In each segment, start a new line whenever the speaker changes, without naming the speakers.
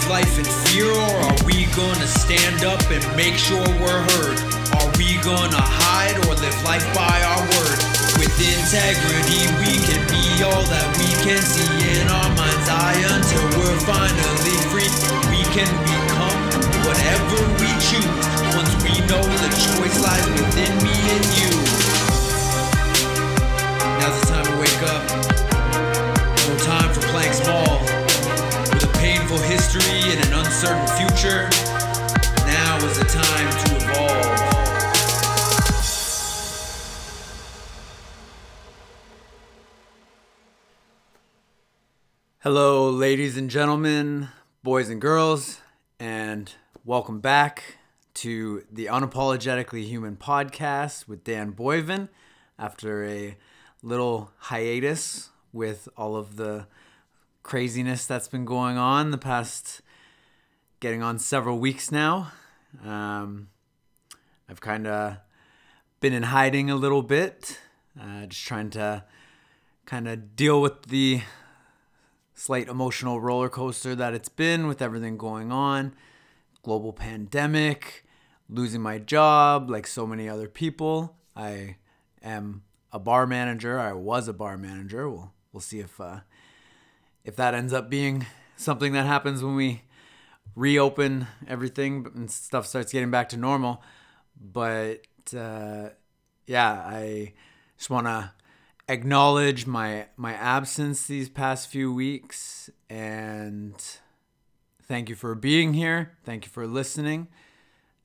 live life in fear or are we gonna stand up and make sure we're heard? Are we gonna hide or live life by our word? With integrity, we can be all that we can see in our mind's eye until we're finally free. We can become whatever we choose once we know the choice lies within me and you. Now's the time to wake up. No time for playing small. Painful history and an uncertain future, now is the time to evolve.
Hello, ladies and gentlemen, boys and girls, and welcome back to the Unapologetically Human podcast with Dan Boyven after a little hiatus with all of the craziness that's been going on the past getting on several weeks now. Um, I've kind of been in hiding a little bit, uh, just trying to kind of deal with the slight emotional roller coaster that it's been with everything going on global pandemic losing my job like so many other people. I am a bar manager. I was a bar manager. We'll, we'll see if uh, if that ends up being something that happens when we reopen everything and stuff starts getting back to normal. But uh, yeah i just want to acknowledge my my absence these past few weeks. And thank you for being here. Thank you for listening.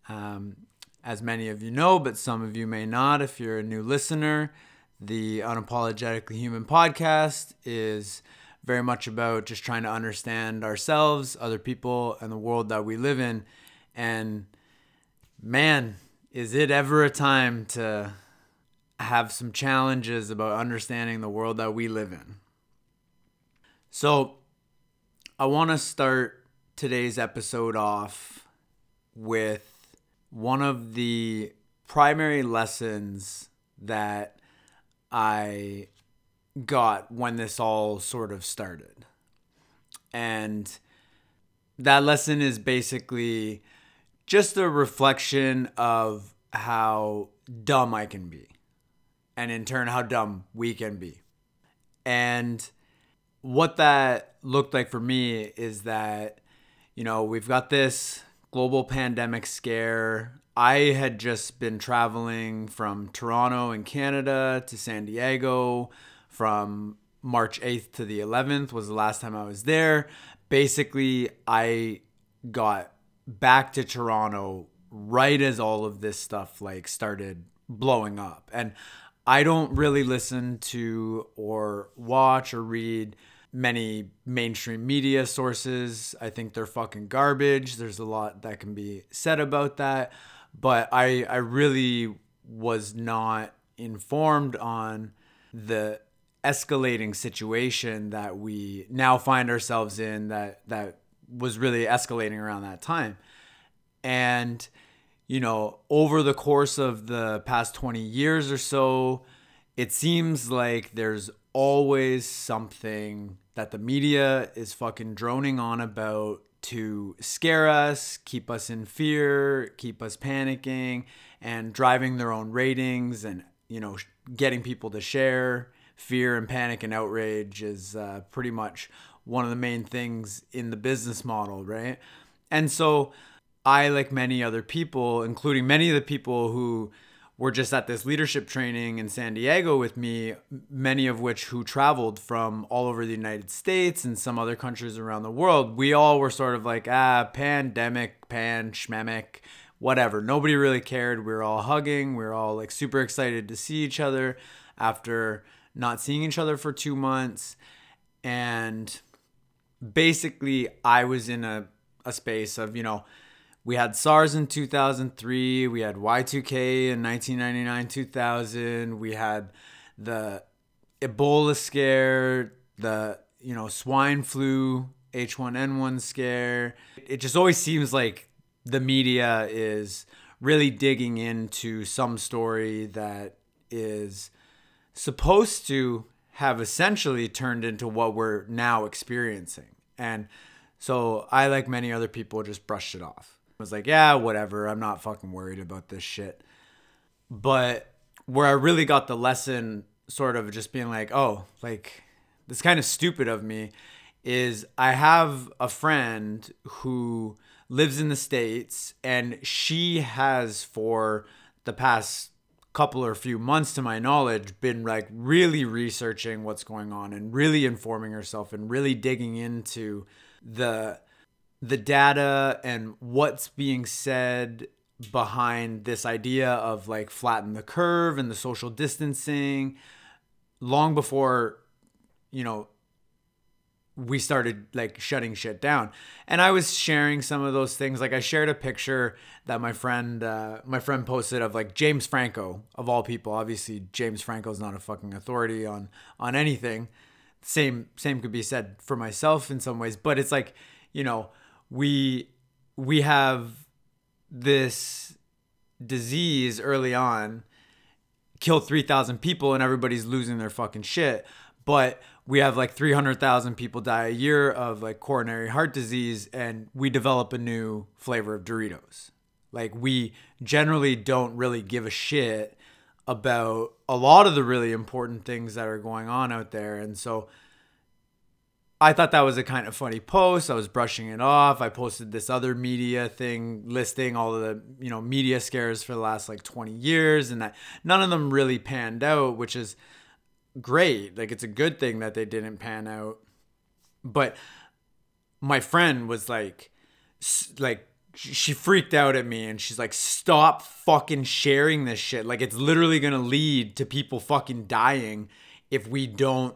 Um, as many of you know but some of you may not if you're a new listener the unapologetically human podcast is very much about just trying to understand ourselves other people and the world that we live in and man is it ever a time to have some challenges about understanding the world that we live in. So, I want to start today's episode off with one of the primary lessons that I got when this all sort of started. And that lesson is basically just a reflection of how dumb I can be and in turn how dumb we can be. And what that looked like for me is that, you know, we've got this global pandemic scare. I had just been traveling from Toronto in Canada to San Diego from March 8th to the 11th was the last time I was there. Basically, I got back to Toronto right as all of this stuff like started blowing up. And I don't really listen to or watch or read many mainstream media sources. I think they're fucking garbage. There's a lot that can be said about that, but I I really was not informed on the escalating situation that we now find ourselves in that that was really escalating around that time. And you know, over the course of the past 20 years or so, it seems like there's always something that the media is fucking droning on about to scare us, keep us in fear, keep us panicking, and driving their own ratings and, you know, getting people to share. Fear and panic and outrage is uh, pretty much one of the main things in the business model, right? And so, I, like many other people, including many of the people who were just at this leadership training in San Diego with me, many of which who traveled from all over the United States and some other countries around the world, we all were sort of like, ah, pandemic, pan, schmemic, whatever. Nobody really cared. We were all hugging. We were all like super excited to see each other after not seeing each other for two months. And basically, I was in a, a space of, you know, we had SARS in 2003, we had Y2K in 1999 2000, we had the Ebola scare, the you know swine flu H1N1 scare. It just always seems like the media is really digging into some story that is supposed to have essentially turned into what we're now experiencing. And so I, like many other people, just brushed it off. I was like, yeah, whatever. I'm not fucking worried about this shit. But where I really got the lesson, sort of just being like, oh, like, this kind of stupid of me, is I have a friend who lives in the States and she has for the past couple or few months to my knowledge been like really researching what's going on and really informing herself and really digging into the the data and what's being said behind this idea of like flatten the curve and the social distancing long before you know we started like shutting shit down. And i was sharing some of those things. Like i shared a picture that my friend uh, my friend posted of like james franco of all people. Obviously james franco is not a fucking authority on on anything. Same same could be said for myself in some ways. But it's like you know we we have this disease early on kill 3000 people and everybody's losing their fucking shit. But we have like 300,000 people die a year of like coronary heart disease and we develop a new flavor of Doritos. Like we generally don't really give a shit about a lot of the really important things that are going on out there and so I thought that was a kind of funny post. I was brushing it off. I posted this other media thing listing all of the, you know, media scares for the last like 20 years and that none of them really panned out, which is great. Like it's a good thing that they didn't pan out. But my friend was like like she freaked out at me and she's like stop fucking sharing this shit. Like it's literally going to lead to people fucking dying if we don't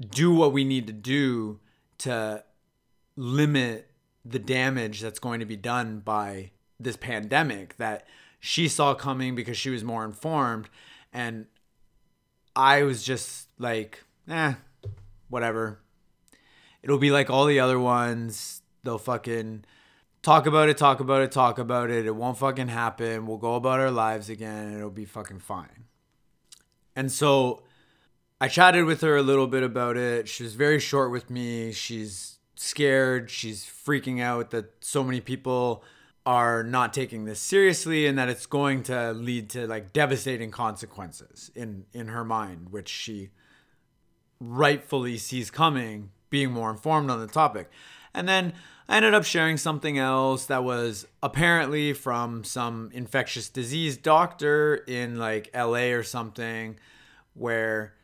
do what we need to do to limit the damage that's going to be done by this pandemic that she saw coming because she was more informed and I was just like, eh, whatever. It'll be like all the other ones. They'll fucking talk about it, talk about it, talk about it. It won't fucking happen. We'll go about our lives again and it'll be fucking fine. And so I chatted with her a little bit about it. She was very short with me. She's scared. She's freaking out that so many people are not taking this seriously and that it's going to lead to like devastating consequences in in her mind which she rightfully sees coming being more informed on the topic. And then I ended up sharing something else that was apparently from some infectious disease doctor in like LA or something where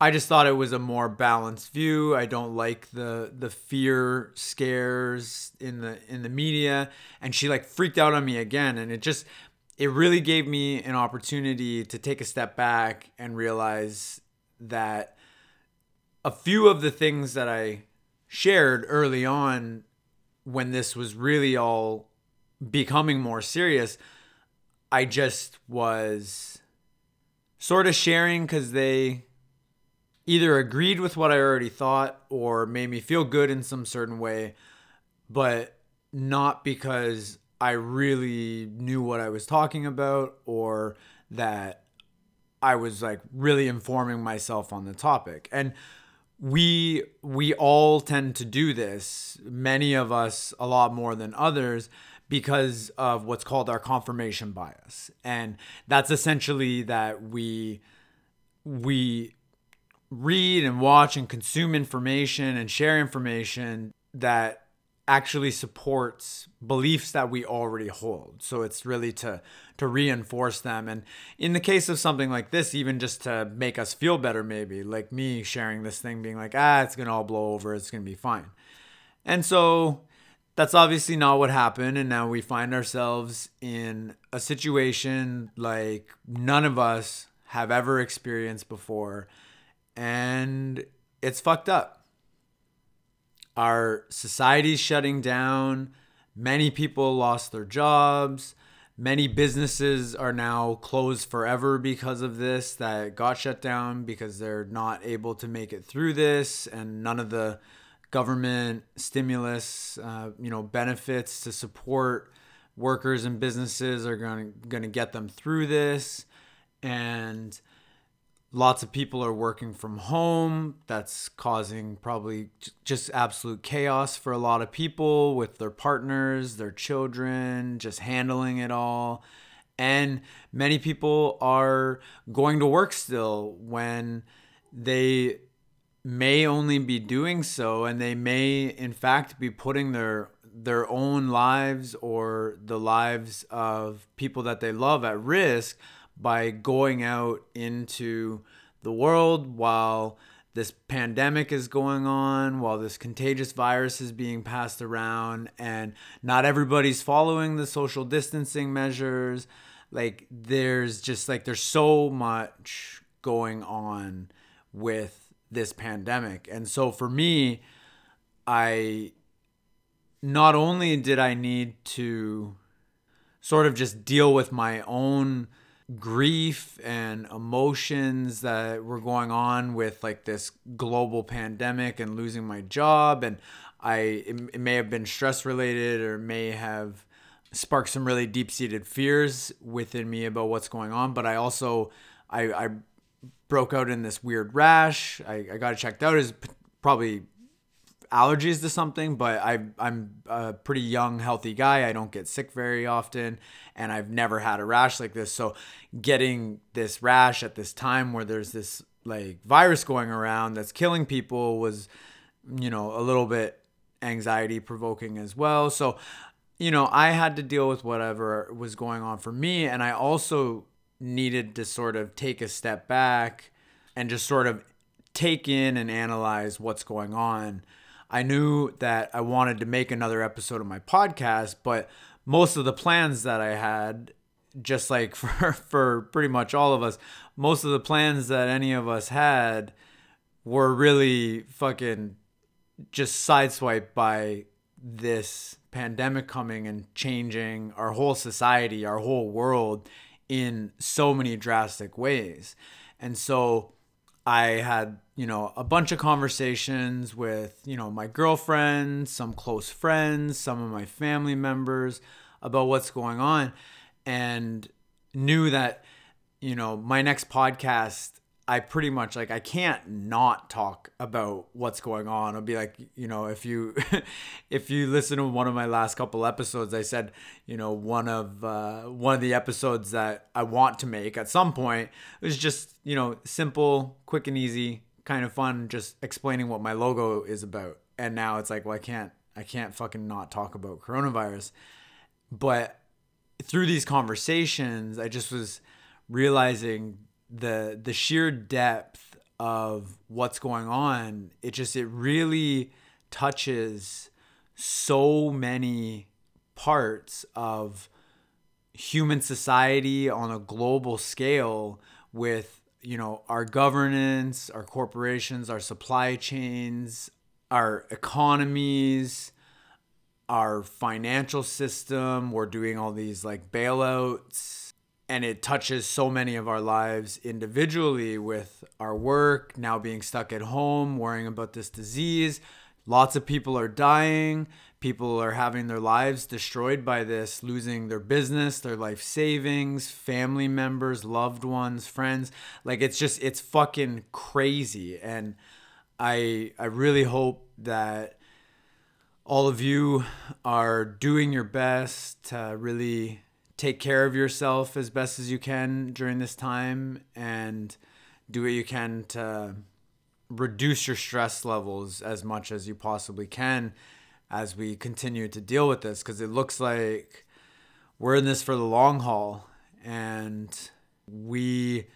I just thought it was a more balanced view. I don't like the the fear scares in the in the media and she like freaked out on me again and it just it really gave me an opportunity to take a step back and realize that a few of the things that I shared early on when this was really all becoming more serious, I just was sort of sharing cuz they either agreed with what I already thought or made me feel good in some certain way, but not because I really knew what I was talking about or that I was like really informing myself on the topic. And we we all tend to do this, many of us a lot more than others because of what's called our confirmation bias. And that's essentially that we we read and watch and consume information and share information that actually supports beliefs that we already hold. So it's really to to reinforce them and in the case of something like this even just to make us feel better maybe like me sharing this thing being like ah it's going to all blow over it's going to be fine. And so that's obviously not what happened and now we find ourselves in a situation like none of us have ever experienced before and it's fucked up. Our society's shutting down. Many people lost their jobs. Many businesses are now closed forever because of this, that got shut down because they're not able to make it through this, and none of the government stimulus, uh, you know, benefits to support workers and businesses are going to get them through this. And lots of people are working from home. That's causing probably just absolute chaos for a lot of people with their partners, their children, just handling it all. And many people are going to work still when they may only be doing so and they may in fact be putting their their own lives or the lives of people that they love at risk by going out into the world while this pandemic is going on, while this contagious virus is being passed around, and not everybody's following the social distancing measures. Like, there's just like, there's so much going on with this pandemic. And so for me, I not only did I need to sort of just deal with my own grief and emotions that were going on with like this global pandemic and losing my job and I it, may have been stress related or may have sparked some really deep-seated fears within me about what's going on but I also I, I broke out in this weird rash. I, I got it checked out as probably allergies to something, but I I'm a pretty young, healthy guy. I don't get sick very often, and I've never had a rash like this. So getting this rash at this time where there's this like virus going around that's killing people was, you know, a little bit anxiety provoking as well. So, you know, I had to deal with whatever was going on for me, and I also needed to sort of take a step back and just sort of take in and analyze what's going on I knew that I wanted to make another episode of my podcast, but most of the plans that I had, just like for, for pretty much all of us, most of the plans that any of us had were really fucking just sideswiped by this pandemic coming and changing our whole society, our whole world in so many drastic ways. And so I had, you know, a bunch of conversations with, you know, my girlfriend, some close friends, some of my family members about what's going on and knew that, you know, my next podcast I pretty much like I can't not talk about what's going on. I'll be like, you know, if you if you listen to one of my last couple episodes, I said, you know, one of uh, one of the episodes that I want to make at some point is just you know simple, quick and easy, kind of fun, just explaining what my logo is about. And now it's like, well, I can't I can't fucking not talk about coronavirus. But through these conversations, I just was realizing the the sheer depth of what's going on it just it really touches so many parts of human society on a global scale with you know our governance our corporations our supply chains our economies our financial system. We're doing all these like bailouts and it touches so many of our lives individually with our work, now being stuck at home, worrying about this disease. Lots of people are dying. People are having their lives destroyed by this, losing their business, their life savings, family members, loved ones, friends. Like it's just it's fucking crazy and I I really hope that all of you are doing your best to really take care of yourself as best as you can during this time and do what you can to reduce your stress levels as much as you possibly can as we continue to deal with this because it looks like we're in this for the long haul and we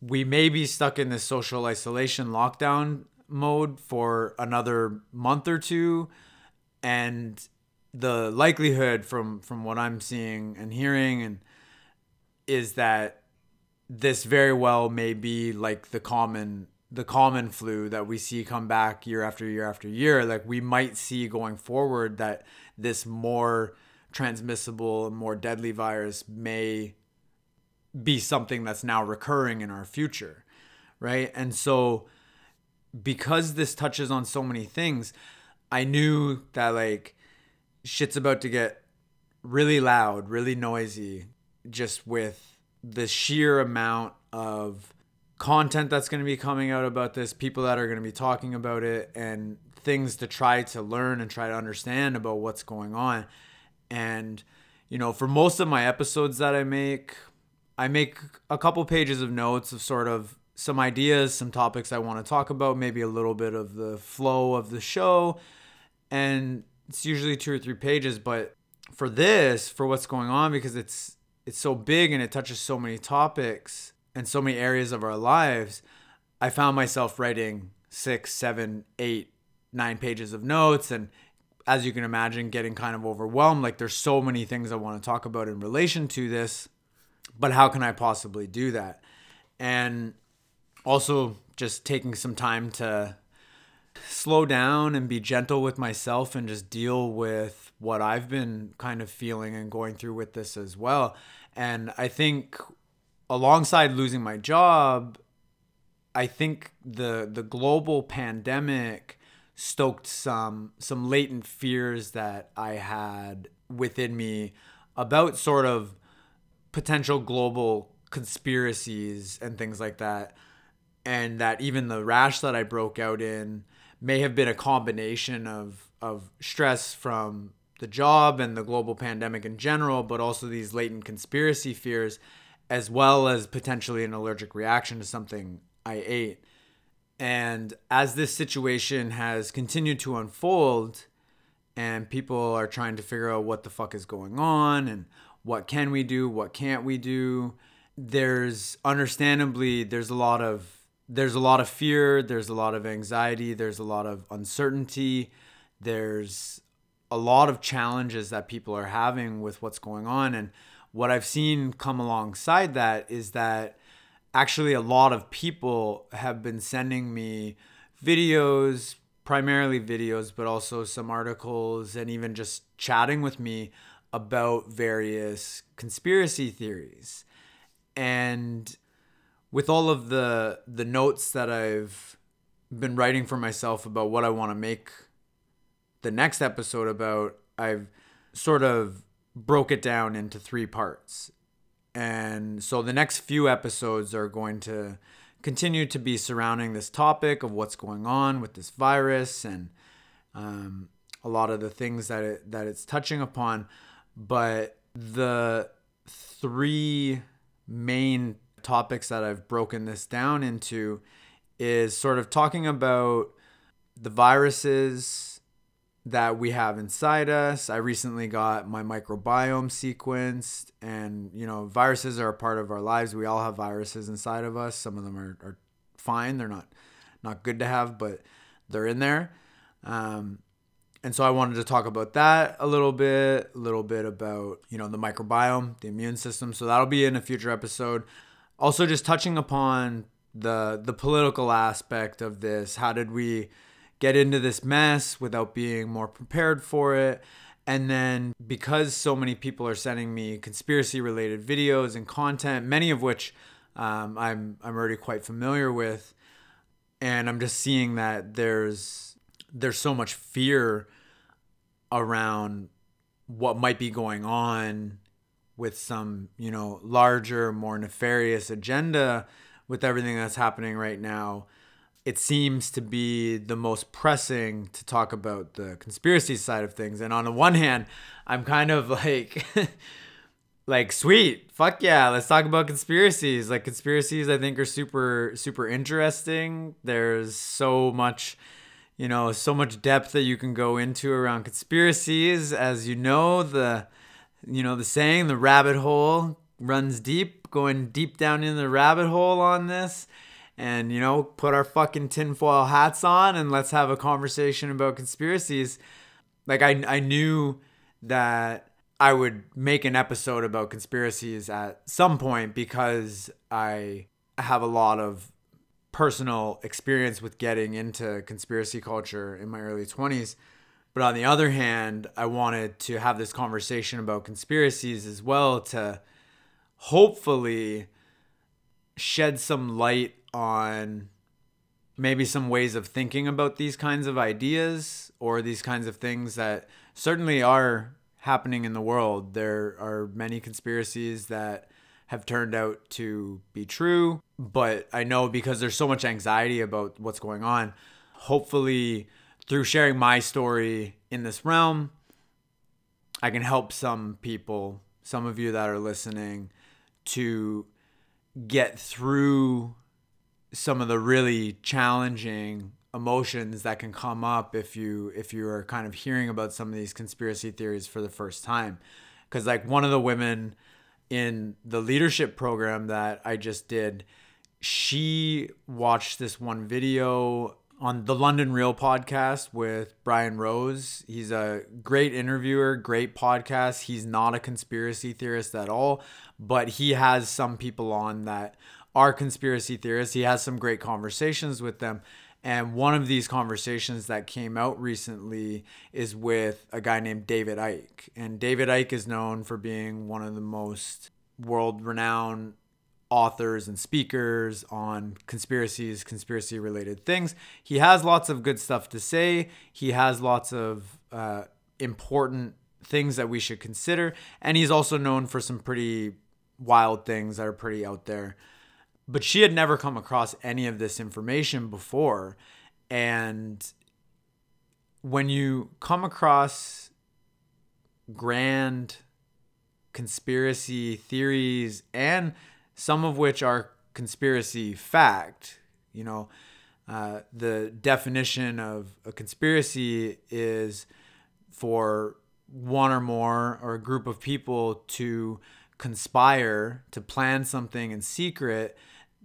we may be stuck in this social isolation lockdown mode for another month or two and the likelihood from from what I'm seeing and hearing and is that this very well may be like the common the common flu that we see come back year after year after year. Like we might see going forward that this more transmissible more deadly virus may be something that's now recurring in our future right? And so because this touches on so many things i knew that like shit's about to get really loud, really noisy, just with the sheer amount of content that's going to be coming out about this, people that are going to be talking about it, and things to try to learn and try to understand about what's going on. And, you know, for most of my episodes that I make, I make a couple pages of notes of sort of some ideas, some topics I want to talk about, maybe a little bit of the flow of the show. And it's usually two or three pages, but for this, for what's going on, because it's it's so big and it touches so many topics and so many areas of our lives, I found myself writing six, seven, eight, nine pages of notes and as you can imagine, getting kind of overwhelmed. Like there's so many things I want to talk about in relation to this, but how can I possibly do that? And also just taking some time to slow down and be gentle with myself and just deal with what I've been kind of feeling and going through with this as well. And I think alongside losing my job, I think the the global pandemic stoked some some latent fears that I had within me about sort of potential global conspiracies and things like that and that even the rash that I broke out in may have been a combination of of stress from the job and the global pandemic in general, but also these latent conspiracy fears, as well as potentially an allergic reaction to something I ate. And as this situation has continued to unfold, and people are trying to figure out what the fuck is going on and what can we do, what can't we do, there's understandably there's a lot of there's a lot of fear, there's a lot of anxiety, there's a lot of uncertainty, there's a lot of challenges that people are having with what's going on. And what I've seen come alongside that is that actually a lot of people have been sending me videos, primarily videos, but also some articles and even just chatting with me about various conspiracy theories. And with all of the the notes that I've been writing for myself about what I want to make the next episode about, I've sort of broke it down into three parts. And so the next few episodes are going to continue to be surrounding this topic of what's going on with this virus and um, a lot of the things that it, that it's touching upon. But the three main topics that I've broken this down into is sort of talking about the viruses that we have inside us. I recently got my microbiome sequenced, and you know, viruses are a part of our lives. We all have viruses inside of us. Some of them are, are fine, they're not not good to have, but they're in there. Um, and so I wanted to talk about that a little bit, a little bit about you know the microbiome, the immune system. So that'll be in a future episode also just touching upon the the political aspect of this how did we get into this mess without being more prepared for it? And then because so many people are sending me conspiracy related videos and content many of which um, I'm, I'm already quite familiar with and i'm just seeing that there's there's so much fear around what might be going on with some, you know, larger, more nefarious agenda with everything that's happening right now, it seems to be the most pressing to talk about the conspiracy side of things. And on the one hand, I'm kind of like like sweet, fuck yeah, let's talk about conspiracies. Like conspiracies I think are super super interesting. There's so much you know, so much depth that you can go into around conspiracies as you know the you know the saying the rabbit hole runs deep going deep down in the rabbit hole on this. And you know put our fucking tinfoil hats on and let's have a conversation about conspiracies. Like i, I knew that i would make an episode about conspiracies at some point because i have a lot of personal experience with getting into conspiracy culture in my early 20s but on the other hand, I wanted to have this conversation about conspiracies as well to hopefully shed some light on maybe some ways of thinking about these kinds of ideas or these kinds of things that certainly are happening in the world. There are many conspiracies that have turned out to be true. But I know because there's so much anxiety about what's going on, hopefully, through sharing my story in this realm, I can help some people, some of you that are listening, to get through some of the really challenging emotions that can come up if you if you are kind of hearing about some of these conspiracy theories for the first time. Because like one of the women in the leadership program that I just did she watched this one video on the London Real podcast with Brian Rose. He's a great interviewer, great podcast. He's not a conspiracy theorist at all, but he has some people on that are conspiracy theorists. He has some great conversations with them. And one of these conversations that came out recently is with a guy named David Icke. And David Icke is known for being one of the most world renowned authors and speakers on conspiracies, conspiracy related things. He has lots of good stuff to say. He has lots of uh, important things that we should consider. And he's also known for some pretty wild things that are pretty out there but she had never come across any of this information before and when you come across grand conspiracy theories and some of which are conspiracy fact you know uh, the definition of a conspiracy is for one or more or a group of people to conspire to plan something in secret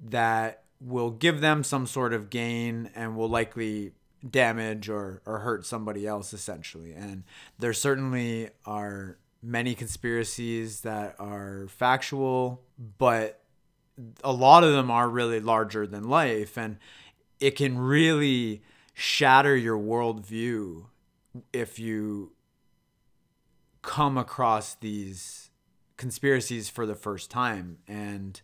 that will give them some sort of gain and will likely damage or, or hurt somebody else essentially. And there certainly are many conspiracies that are factual but a lot of them are really larger than life and it can really shatter your worldview if you come across these conspiracies for the first time. And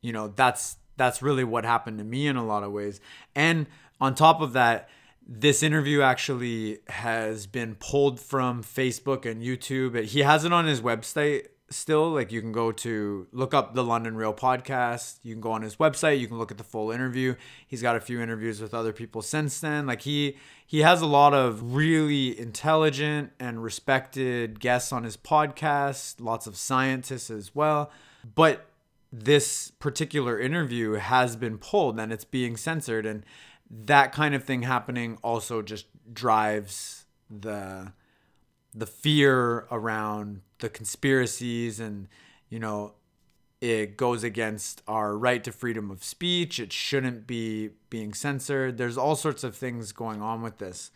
you know that's that's really what happened to me in a lot of ways. And on top of that this interview actually has been pulled from facebook and youtube. He has it on his website still like you can go to look up the london real podcast. You can go on his website. You can look at the full interview. He's got a few interviews with other people since then. Like he he has a lot of really intelligent and respected guests on his podcast lots of scientists as well. But this particular interview has been pulled and it's being censored. And that kind of thing happening also just drives the the fear around the conspiracies and you know it goes against our right to freedom of speech. It shouldn't be being censored. There's all sorts of things going on with this.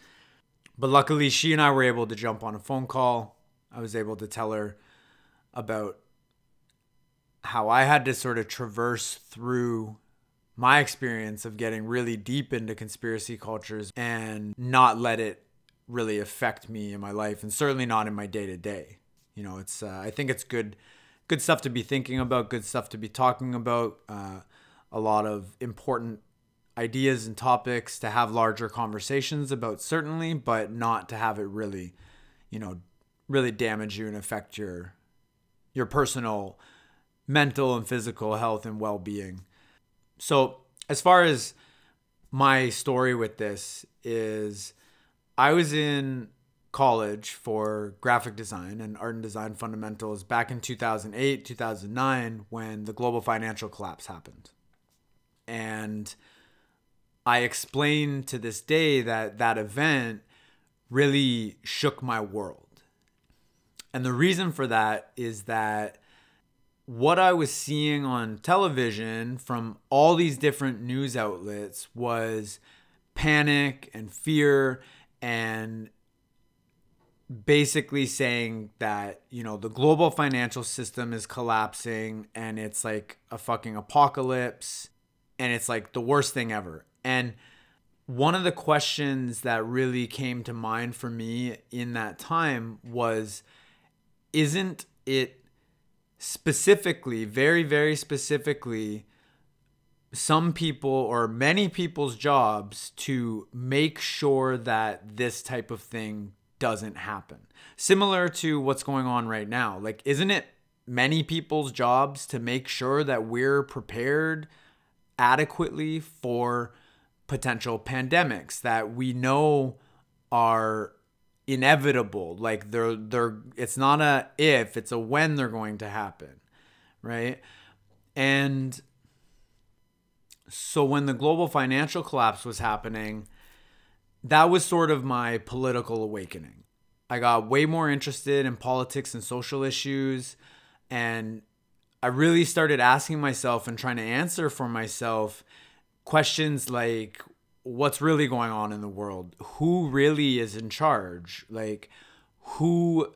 But luckily she and I were able to jump on a phone call. I was able to tell her about how I had to sort of traverse through my experience of getting really deep into conspiracy cultures and not let it really affect me in my life and certainly not in my day to day. You know, it's uh, I think it's good good stuff to be thinking about, good stuff to be talking about, uh, a lot of important ideas and topics to have larger conversations about certainly, but not to have it really, you know, really damage you and affect your your personal mental and physical health and well being. So, as far as my story with this is, I was in college for graphic design and art and design fundamentals back in 2008, 2009 when the global financial collapse happened. And I explained to this day that that event really shook my world. And the reason for that is that what I was seeing on television from all these different news outlets was panic and fear and basically saying that, you know, the global financial system is collapsing and it's like a fucking apocalypse and it's like the worst thing ever. And one of the questions that really came to mind for me in that time was isn't it specifically, very, very specifically, some people or many people's jobs to make sure that this type of thing doesn't happen. Similar to what's going on right now. Like, isn't it many people's jobs to make sure that we're prepared adequately for potential pandemics that we know are inevitable like they're they're it's not a if it's a when they're going to happen right and so when the global financial collapse was happening that was sort of my political awakening. I got way more interested in politics and social issues and i really started asking myself and trying to answer for myself questions like what's really going on in the world? Who really is in charge? Like who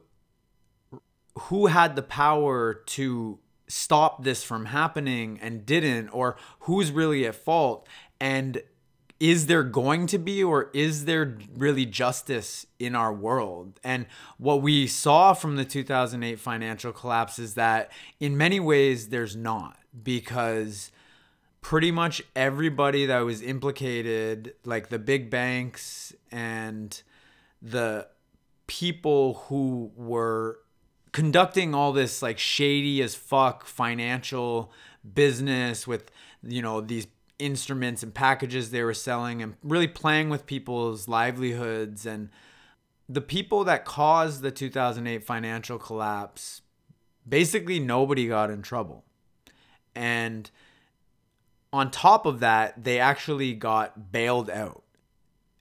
who had the power to stop this from happening and didn't? Or who's really at fault? And is there going to be or is there really justice in our world? And what we saw from the 2008 financial collapse is that in many ways there's not because pretty much everybody that was implicated, like the big banks and the people who were conducting all this like shady as fuck financial business with you know these instruments and packages they were selling and really playing with people's livelihoods and the people that caused the 2008 financial collapse basically nobody got in trouble and on top of that, they actually got bailed out.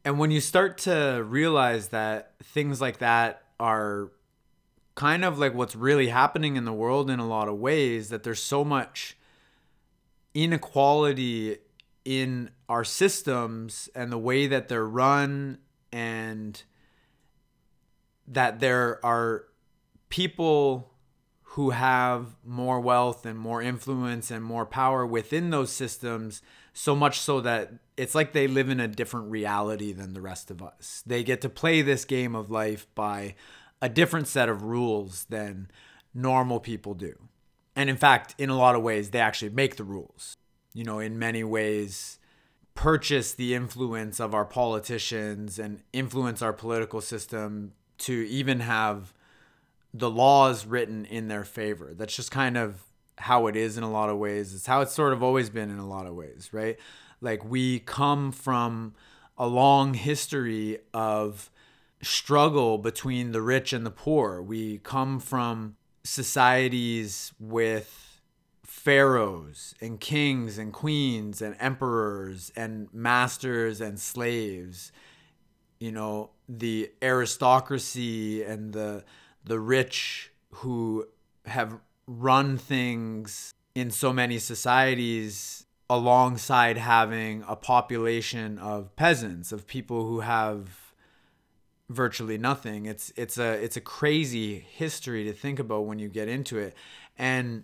And when you start to realize that things like that are kind of like what's really happening in the world in a lot of ways, that there's so much inequality in our systems and the way that they're run, and that there are people who have more wealth and more influence and more power within those systems so much so that it's like they live in a different reality than the rest of us. They get to play this game of life by a different set of rules than normal people do. And in fact, in a lot of ways, they actually make the rules. You know, in many ways, purchase the influence of our politicians and influence our political system to even have the laws written in their favor. That's just kind of how it is in a lot of ways. It's how it's sort of always been in a lot of ways, right? Like we come from a long history of struggle between the rich and the poor. We come from societies with pharaohs and kings and queens and emperors and masters and slaves. You know, the aristocracy and the the rich who have run things in so many societies alongside having a population of peasants of people who have virtually nothing it's it's a it's a crazy history to think about when you get into it and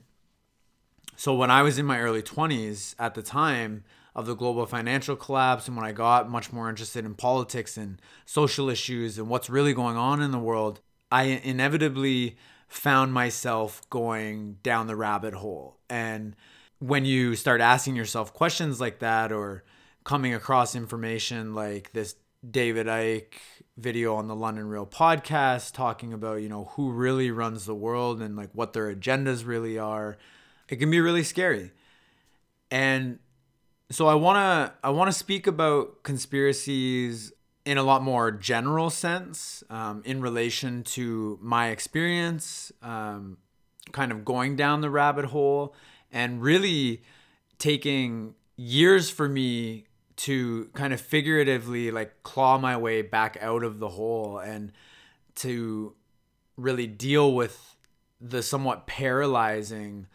so when i was in my early 20s at the time of the global financial collapse and when i got much more interested in politics and social issues and what's really going on in the world I inevitably found myself going down the rabbit hole. And when you start asking yourself questions like that or coming across information like this David Icke video on the London Real podcast talking about, you know, who really runs the world and like what their agendas really are, it can be really scary. And so I want to I want to speak about conspiracies in a lot more general sense um, in relation to my experience, um, kind of going down the rabbit hole and really taking years for me to kind of figuratively like claw my way back out of the hole and to really deal with the somewhat paralyzing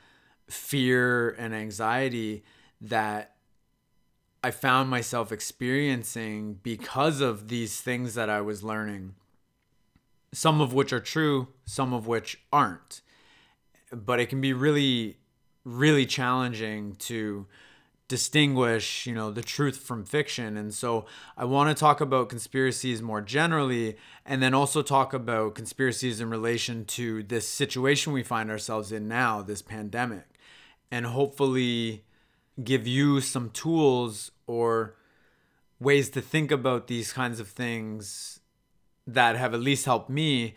fear and anxiety that I found myself experiencing because of these things that I was learning. Some of which are true, some of which aren't. But it can be really, really challenging to distinguish, you know, the truth from fiction. And so I want to talk about conspiracies more generally and then also talk about conspiracies in relation to this situation we find ourselves in now, this pandemic. And hopefully give you some tools or ways to think about these kinds of things that have at least helped me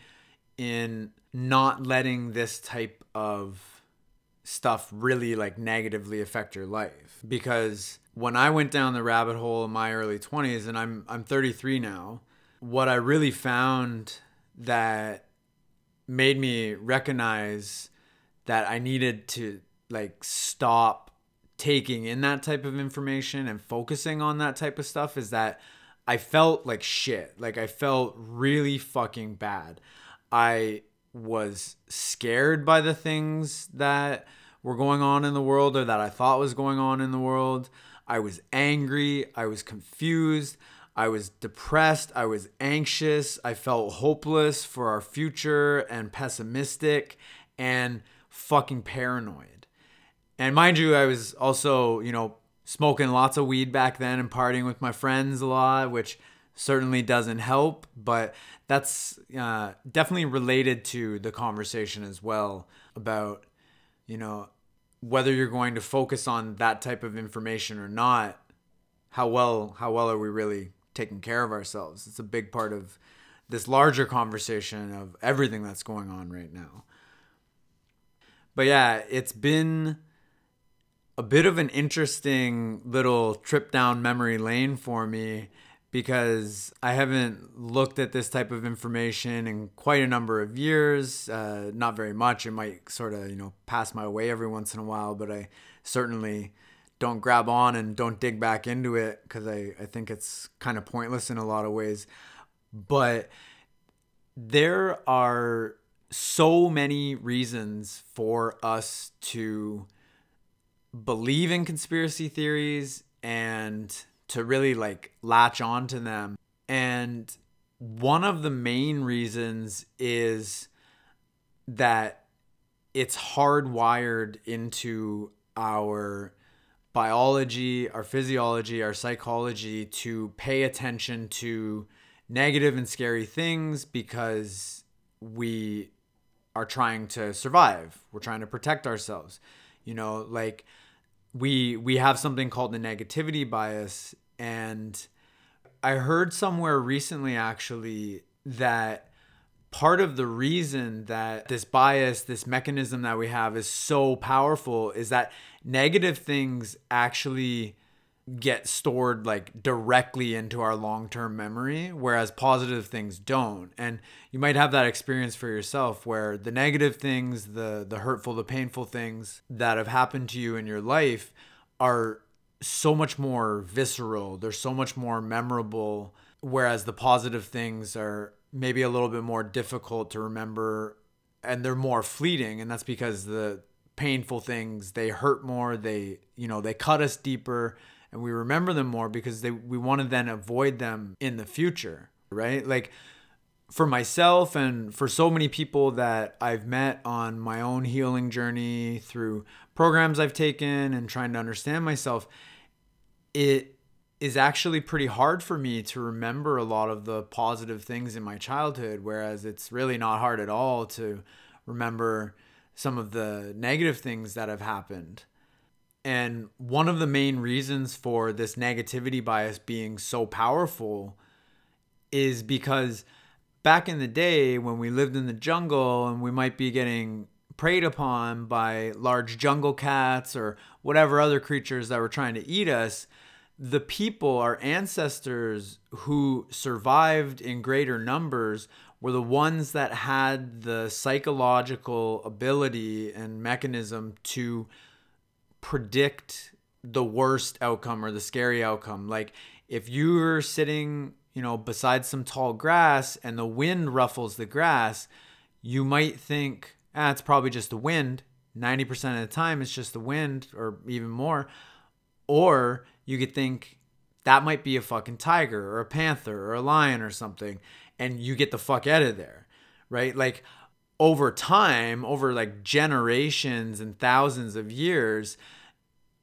in not letting this type of stuff really like negatively affect your life. Because when I went down the rabbit hole in my early 20s and I'm I'm 33 now what I really found that made me recognize that I needed to like stop taking in that type of information and focusing on that type of stuff is that I felt like shit. Like I felt really fucking bad. I was scared by the things that were going on in the world or that I thought was going on in the world. I was angry. I was confused. I was depressed. I was anxious. I felt hopeless for our future and pessimistic and fucking paranoid. And mind you, I was also, you know, smoking lots of weed back then and partying with my friends a lot, which certainly doesn't help, but that's uh, definitely related to the conversation as well about, you know, whether you're going to focus on that type of information or not. How well, how well are we really taking care of ourselves? It's a big part of this larger conversation of everything that's going on right now. But yeah, it's been a bit of an interesting little trip down memory lane for me because I haven't looked at this type of information in quite a number of years. Uh, not very much. It might sort of, you know, pass my way every once in a while, but I certainly don't grab on and don't dig back into it because I, I think it's kind of pointless in a lot of ways. But there are so many reasons for us to believe in conspiracy theories and to really like latch on to them. And one of the main reasons is that it's hardwired into our biology, our physiology, our psychology to pay attention to negative and scary things because we are trying to survive. We're trying to protect ourselves. You know, like we we have something called the negativity bias. And I heard somewhere recently actually that part of the reason that this bias, this mechanism that we have is so powerful is that negative things actually get stored like directly into our long-term memory whereas positive things don't. And you might have that experience for yourself where the negative things the the hurtful the painful things that have happened to you in your life are so much more visceral they're so much more memorable whereas the positive things are maybe a little bit more difficult to remember and they're more fleeting and that's because the painful things they hurt more they you know they cut us deeper and we remember them more because they we want to then avoid them in the future, right? Like for myself and for so many people that I've met on my own healing journey through programs I've taken and trying to understand myself, it is actually pretty hard for me to remember a lot of the positive things in my childhood, whereas it's really not hard at all to remember some of the negative things that have happened. And one of the main reasons for this negativity bias being so powerful is because back in the day when we lived in the jungle and we might be getting preyed upon by large jungle cats or whatever other creatures that were trying to eat us, the people, our ancestors who survived in greater numbers, were the ones that had the psychological ability and mechanism to predict the worst outcome or the scary outcome. Like if you're sitting, you know, beside some tall grass and the wind ruffles the grass, you might think, ah, it's probably just the wind. 90% of the time, it's just the wind or even more. Or you could think that might be a fucking tiger or a panther or a lion or something. And you get the fuck out of there, right? Like over time, over like generations and thousands of years,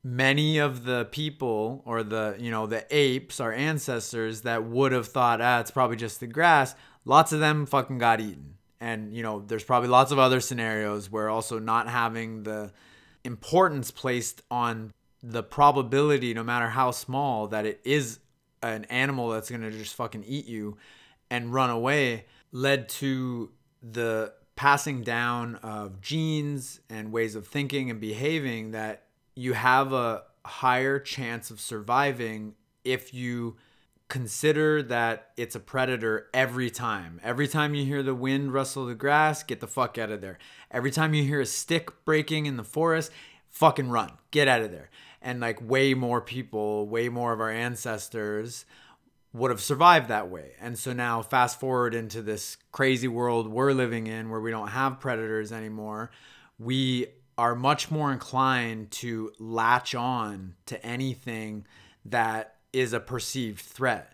many of the people or the you know the apes our ancestors that would have thought ah it's probably just the grass lots of them fucking got eaten. And you know there's probably lots of other scenarios where also not having the importance placed on the probability no matter how small that it is an animal that's going to just fucking eat you and run away led to the passing down of genes and ways of thinking and behaving that you have a higher chance of surviving if you consider that it's a predator every time. Every time you hear the wind rustle the grass, get the fuck out of there. Every time you hear a stick breaking in the forest, fucking run. Get out of there. And like way more people, way more of our ancestors would have survived that way. And so now fast forward into this crazy world we're living in where we don't have predators anymore. We are much more inclined to latch on to anything that is a perceived threat.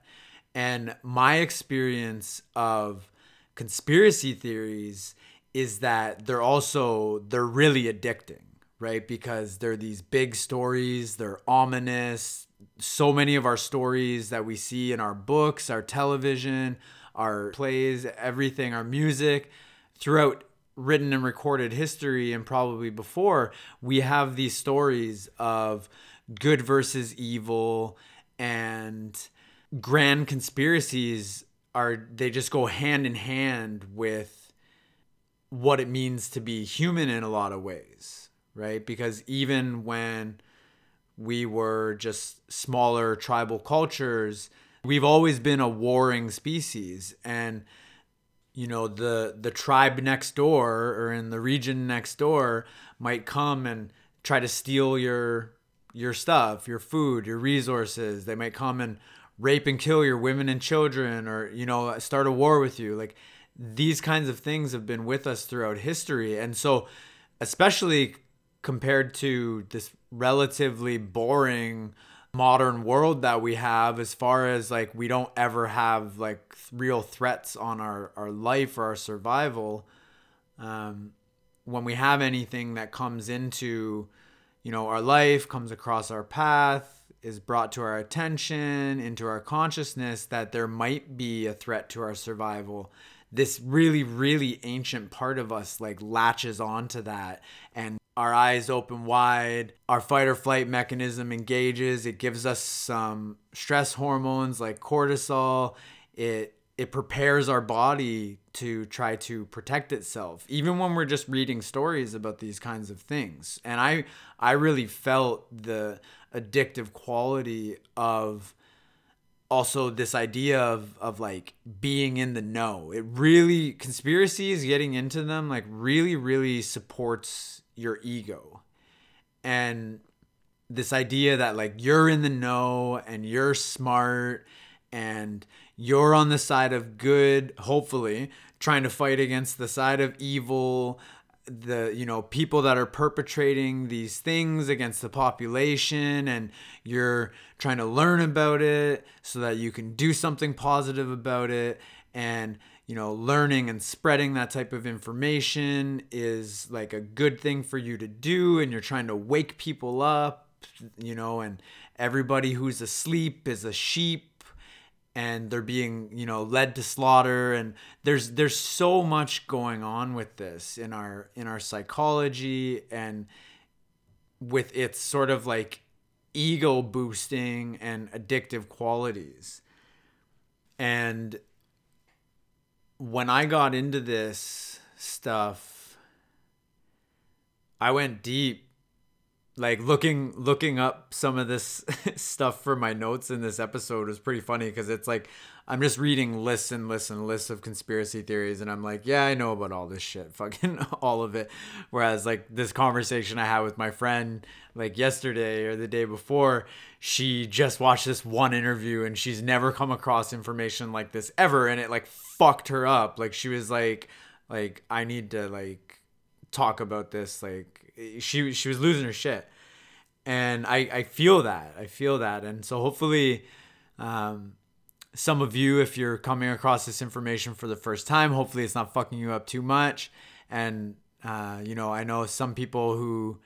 And my experience of conspiracy theories is that they're also they're really addicting, right? Because they're these big stories, they're ominous. So many of our stories that we see in our books, our television, our plays, everything, our music, throughout written and recorded history and probably before, we have these stories of good versus evil and grand conspiracies are they just go hand in hand with what it means to be human in a lot of ways, right? Because even when we were just smaller tribal cultures, we've always been a warring species and you know the the tribe next door or in the region next door might come and try to steal your your stuff, your food, your resources. They might come and rape and kill your women and children or, you know, start a war with you. Like these kinds of things have been with us throughout history. And so, especially compared to this relatively boring modern world that we have as far as like we don't ever have like real threats on our, our life or our survival um, when we have anything that comes into you know, our life comes across our path, is brought to our attention, into our consciousness that there might be a threat to our survival. This really, really ancient part of us like latches onto that and our eyes open wide, our fight or flight mechanism engages, it gives us some stress hormones like cortisol. It it prepares our body to try to protect itself even when we're just reading stories about these kinds of things and i i really felt the addictive quality of also this idea of of like being in the know. It really conspiracies getting into them like really really supports your ego. And this idea that like you're in the know and you're smart and you're on the side of good, hopefully, trying to fight against the side of evil, the you know people that are perpetrating these things against the population and you're trying to learn about it so that you can do something positive about it. And you know learning and spreading that type of information is like a good thing for you to do and you're trying to wake people up you know and everybody who's asleep is a sheep and they're being you know led to slaughter and there's there's so much going on with this in our in our psychology and with its sort of like ego boosting and addictive qualities. And when i got into this stuff i went deep like looking looking up some of this stuff for my notes in this episode was pretty funny because it's like I'm just reading lists and lists and lists of conspiracy theories and I'm like, yeah, I know about all this shit, fucking all of it. Whereas like this conversation I had with my friend like yesterday or the day before, she just watched this one interview and she's never come across information like this ever and it like fucked her up. Like she was like like I need to like talk about this like she she was losing her shit, and I I feel that I feel that, and so hopefully, um, some of you, if you're coming across this information for the first time, hopefully it's not fucking you up too much, and uh, you know I know some people who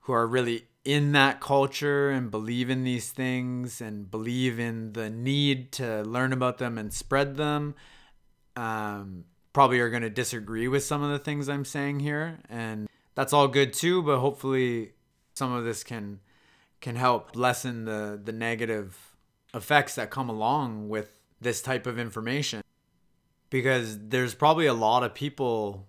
who are really in that culture and believe in these things and believe in the need to learn about them and spread them um, probably are going to disagree with some of the things I'm saying here. And that's all good too. But hopefully, some of this can can help lessen the the negative effects that come along with this type of information because there's probably a lot of people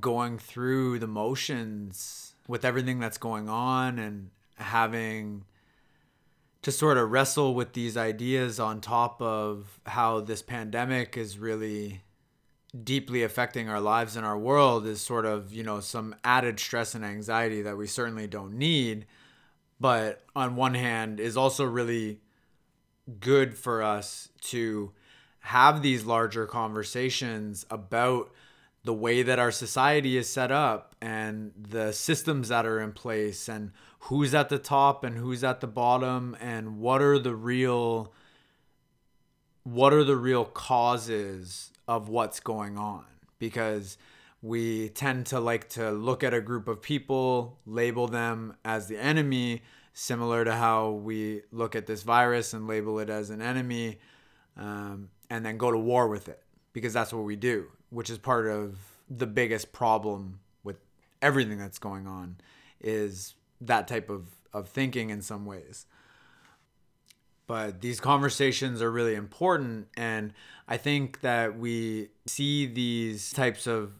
going through the motions with everything that's going on and having to sort of wrestle with these ideas on top of how this pandemic is really deeply affecting our lives and our world is sort of, you know, some added stress and anxiety that we certainly don't need. But on one hand, is also really good for us to have these larger conversations about the way that our society is set up and the systems that are in place and who's at the top and who's at the bottom and what are the real what are the real causes of what's going on because we tend to like to look at a group of people label them as the enemy similar to how we look at this virus and label it as an enemy um, and then go to war with it because that's what we do, which is part of the biggest problem with everything that's going on is that type of, of thinking in some ways. But these conversations are really important. And I think that we see these types of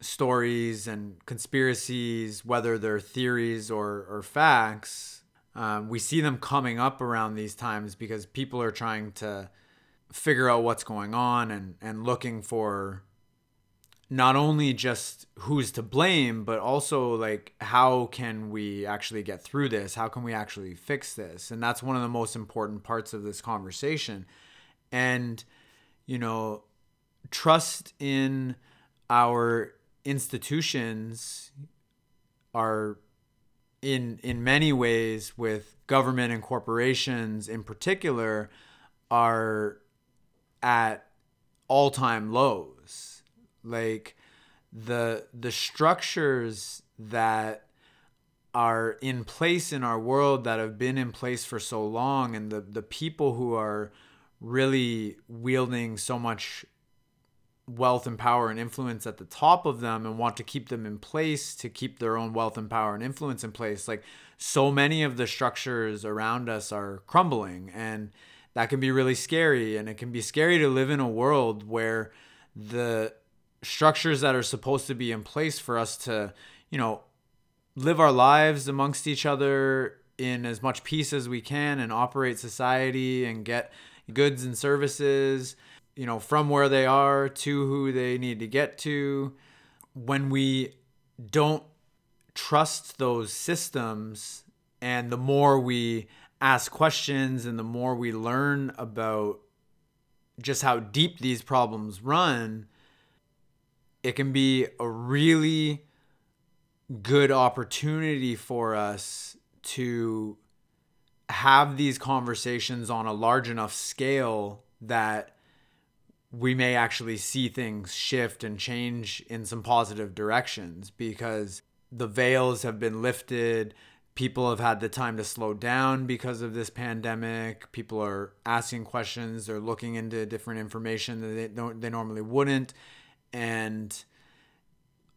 stories and conspiracies, whether they're theories or, or facts, um, we see them coming up around these times because people are trying to figure out what's going on and, and looking for not only just who's to blame, but also like how can we actually get through this? How can we actually fix this? And that's one of the most important parts of this conversation. And, you know, trust in our institutions are in in many ways with government and corporations in particular are at all-time lows like the the structures that are in place in our world that have been in place for so long and the the people who are really wielding so much wealth and power and influence at the top of them and want to keep them in place to keep their own wealth and power and influence in place like so many of the structures around us are crumbling and that can be really scary. And it can be scary to live in a world where the structures that are supposed to be in place for us to you know live our lives amongst each other in as much peace as we can and operate society and get goods and services you know from where they are to who they need to get to. When we don't trust those systems and the more we ask questions and the more we learn about just how deep these problems run, it can be a really good opportunity for us to have these conversations on a large enough scale that we may actually see things shift and change in some positive directions because the veils have been lifted people have had the time to slow down because of this pandemic. People are asking questions, they're looking into different information that they don't they normally wouldn't. And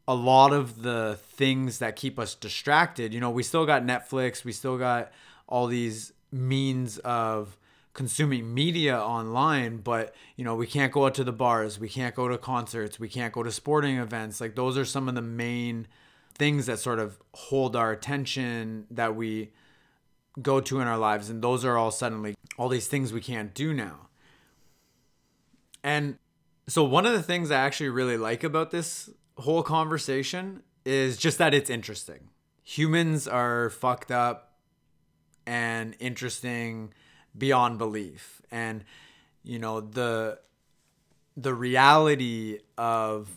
a lot of the things that keep us distracted, you know, we still got Netflix, we still got all these means of consuming media online but you know we can't go out to the bars we can't go to concerts we can't go to sporting events. Like those are some of the main things that sort of hold our attention that we go to in our lives and those are all suddenly all these things we can't do now. And so one of the things i actually really like about this whole conversation is just that it's interesting. Humans are fucked up and interesting beyond belief. And you know the the reality of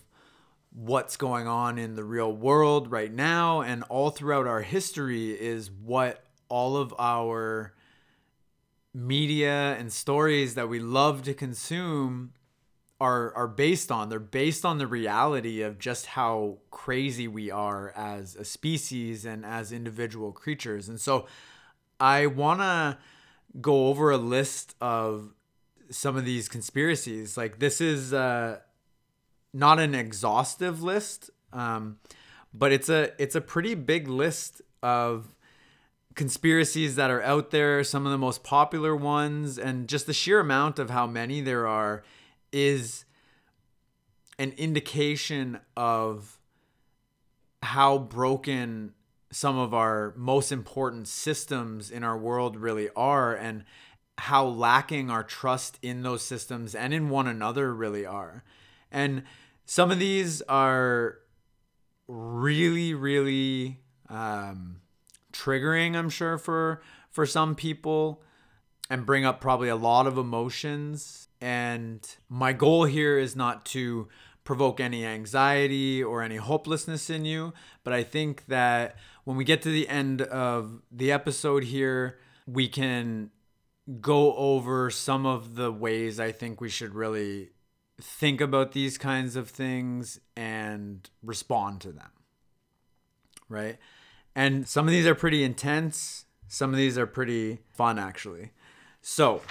what's going on in the real world right now and all throughout our history is what all of our media and stories that we love to consume are are based on. They're based on the reality of just how crazy we are as a species and as individual creatures. And so i want to go over a list of some of these conspiracies. Like this is uh not an exhaustive list, um, but it's a it's a pretty big list of conspiracies that are out there. Some of the most popular ones, and just the sheer amount of how many there are, is an indication of how broken some of our most important systems in our world really are and how lacking our trust in those systems and in one another really are. And some of these are really, really um, triggering, I'm sure, for for some people and bring up probably a lot of emotions. And my goal here is not to provoke any anxiety or any hopelessness in you, but I think that when we get to the end of the episode here, we can go over some of the ways I think we should really think about these kinds of things and respond to them. Right? And some of these are pretty intense, some of these are pretty fun actually. So,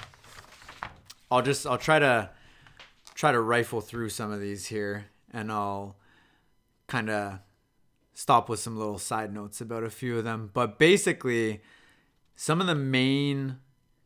I'll just I'll try to try to rifle through some of these here and I'll kind of stop with some little side notes about a few of them. But basically, some of the main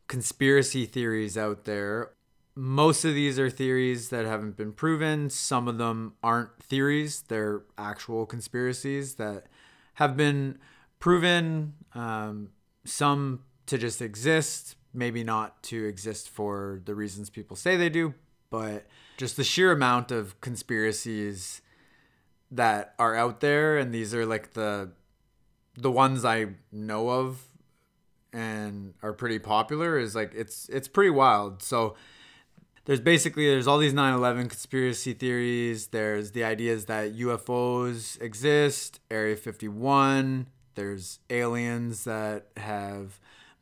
conspiracy theories out there, most of these are theories that haven't been proven. Some of them aren't theories, they're actual conspiracies that have been proven. Um, some to just exist, maybe not to exist for the reasons people say they do, but just the sheer amount of conspiracies that are out there and these are like the the ones I know of and are pretty popular is like it's it's pretty wild. So there's basically there's all these 9/11 conspiracy theories. There's the ideas that UFOs exist, Area 51. There's aliens that have